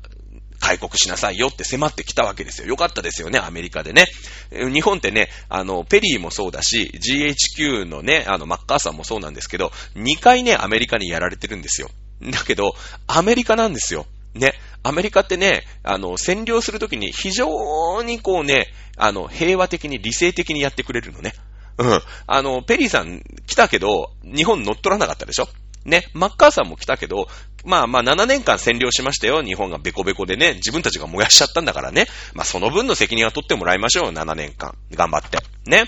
開国しなさいよって迫ってきたわけですよ。よかったですよね、アメリカでね。日本ってね、あの、ペリーもそうだし、GHQ のね、あの、マッカーサーもそうなんですけど、2回ね、アメリカにやられてるんですよ。だけど、アメリカなんですよ。ね、アメリカってね、あの、占領するときに非常にこうね、あの、平和的に理性的にやってくれるのね。うん。あの、ペリーさん来たけど、日本乗っ取らなかったでしょ？ね、マッカーサーも来たけど、まあまあ7年間占領しましたよ。日本がベコベコでね、自分たちが燃やしちゃったんだからね。まあその分の責任は取ってもらいましょう。7年間。頑張って。ね。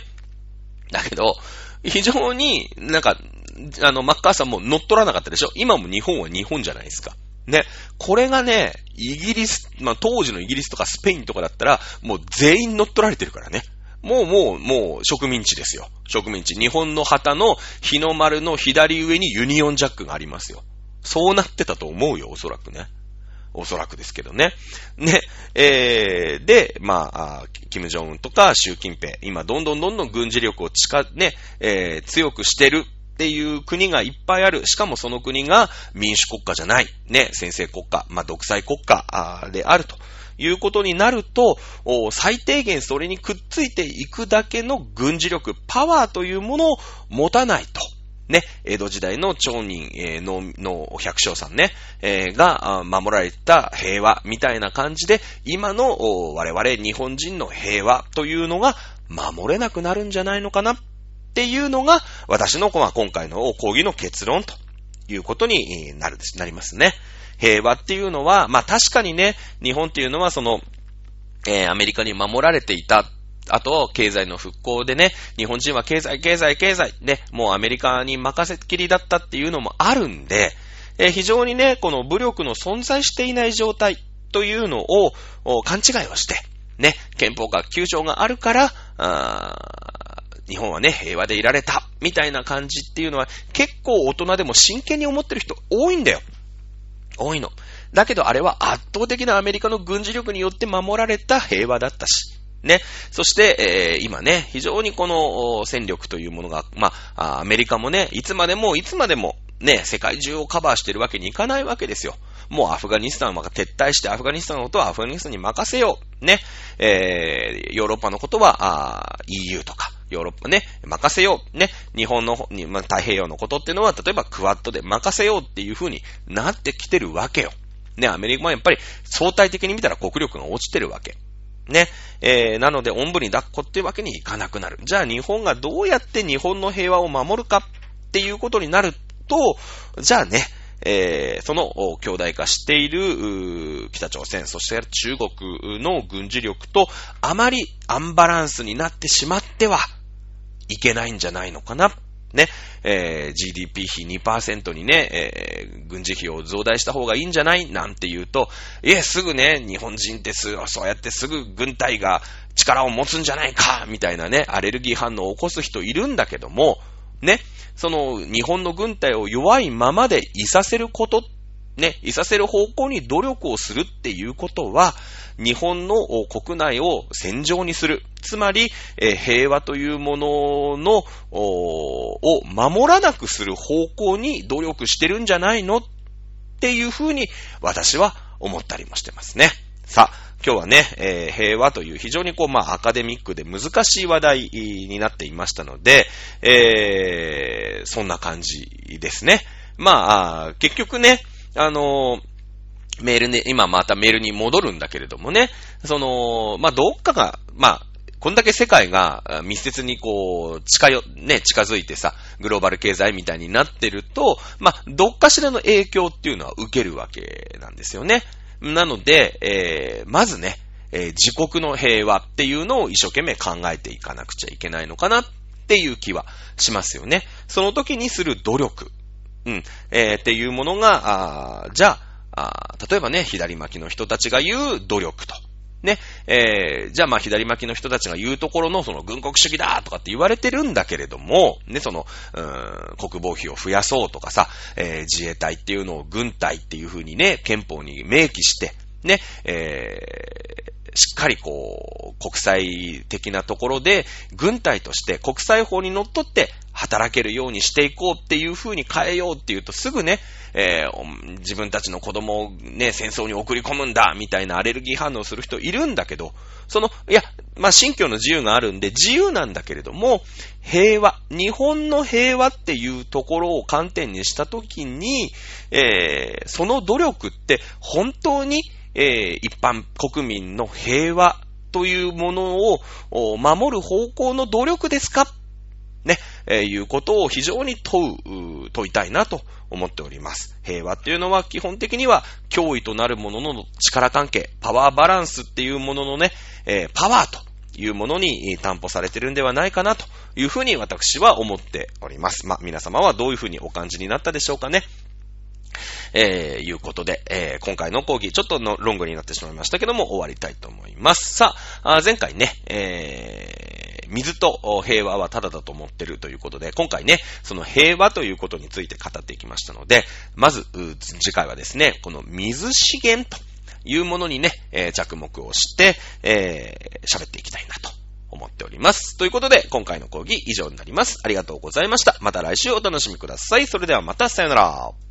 だけど、非常になんか、あの、マッカーサーも乗っ取らなかったでしょ？今も日本は日本じゃないですか。ね。これがね、イギリス、まあ、当時のイギリスとかスペインとかだったら、もう全員乗っ取られてるからね。もうもう、もう植民地ですよ。植民地。日本の旗の日の丸の左上にユニオンジャックがありますよ。そうなってたと思うよ、おそらくね。おそらくですけどね。ね、えー、で、まあ、キム・ジョンウンとか習近平、今どんどんどんどん軍事力を近、ね、えー、強くしてるっていう国がいっぱいある。しかもその国が民主国家じゃない。ね、先制国家、まあ、独裁国家であると。いうことになると、最低限それにくっついていくだけの軍事力、パワーというものを持たないと。ね、江戸時代の町人、えー、の、の百姓さんね、えー、が守られた平和みたいな感じで、今の我々日本人の平和というのが守れなくなるんじゃないのかなっていうのが、私の、まあ、今回の講義の結論ということになる、なりますね。平和っていうのは、まあ確かにね、日本っていうのはその、えー、アメリカに守られていた。あと、経済の復興でね、日本人は経済、経済、経済、ね、もうアメリカに任せっきりだったっていうのもあるんで、えー、非常にね、この武力の存在していない状態というのを勘違いをして、ね、憲法が9条があるから、日本はね、平和でいられた、みたいな感じっていうのは、結構大人でも真剣に思ってる人多いんだよ。多いの。だけどあれは圧倒的なアメリカの軍事力によって守られた平和だったし。ね。そして、えー、今ね、非常にこの戦力というものが、まあ、アメリカもね、いつまでも、いつまでも、ね、世界中をカバーしてるわけにいかないわけですよ。もうアフガニスタンは撤退してアフガニスタンのことはアフガニスタンに任せよう。ね。えー、ヨーロッパのことは、EU とか、ヨーロッパね、任せよう。ね。日本の、まあ、太平洋のことっていうのは、例えばクワッドで任せようっていう風になってきてるわけよ。ね、アメリカはやっぱり相対的に見たら国力が落ちてるわけ。ね。えー、なので、おんぶに抱っこっていうわけにいかなくなる。じゃあ、日本がどうやって日本の平和を守るかっていうことになると、じゃあね、えー、その強大化している北朝鮮、そして中国の軍事力とあまりアンバランスになってしまってはいけないんじゃないのかな？ね、えー、GDP 比2%にね、えー、軍事費を増大した方がいいんじゃない？なんて言うと、いえ、すぐね、日本人ってす、そうやってすぐ軍隊が力を持つんじゃないか？みたいなね、アレルギー反応を起こす人いるんだけども、ね、その日本の軍隊を弱いままでいさせることね、いさせる方向に努力をするっていうことは、日本の国内を戦場にする。つまり、えー、平和というものの、を守らなくする方向に努力してるんじゃないのっていうふうに私は思ったりもしてますね。さあ、今日はね、えー、平和という非常にこう、まあ、アカデミックで難しい話題になっていましたので、えー、そんな感じですね。まあ、結局ね、あの、メールね、今またメールに戻るんだけれどもね、その、まあ、どっかが、まあ、こんだけ世界が密接にこう、近よ、ね、近づいてさ、グローバル経済みたいになってると、まあ、どっかしらの影響っていうのは受けるわけなんですよね。なので、えー、まずね、えー、自国の平和っていうのを一生懸命考えていかなくちゃいけないのかなっていう気はしますよね。その時にする努力。うん。えー、っていうものが、あじゃあ例えばね、左巻きの人たちが言う努力と。ね、えー、じゃあまあ左巻きの人たちが言うところのその軍国主義だとかって言われてるんだけれども、ね、その、うん、国防費を増やそうとかさ、えー、自衛隊っていうのを軍隊っていう風にね、憲法に明記して、ね、えー、しっかりこう、国際的なところで、軍隊として国際法にのっとって働けるようにしていこうっていう風に変えようっていうとすぐね、えー、自分たちの子供をね、戦争に送り込むんだ、みたいなアレルギー反応する人いるんだけど、その、いや、まあ、信教の自由があるんで自由なんだけれども、平和、日本の平和っていうところを観点にしたときに、えー、その努力って本当に、えー、一般国民の平和というものを守る方向の努力ですか？ね、えー、いうことを非常に問う、問いたいなと思っております。平和っていうのは基本的には脅威となるものの力関係、パワーバランスっていうもののね、えー、パワーというものに担保されてるんではないかなというふうに私は思っております。まあ、皆様はどういうふうにお感じになったでしょうかね。えー、いうことで、えー、今回の講義、ちょっとのロングになってしまいましたけども、終わりたいと思います。さあ、前回ね、えー、水と平和はただだと思ってるということで、今回ね、その平和ということについて語っていきましたので、まず、次回はですね、この水資源というものにね、えー、着目をして、えー、喋っていきたいなと思っております。ということで、今回の講義以上になります。ありがとうございました。また来週お楽しみください。それではまた、さよなら。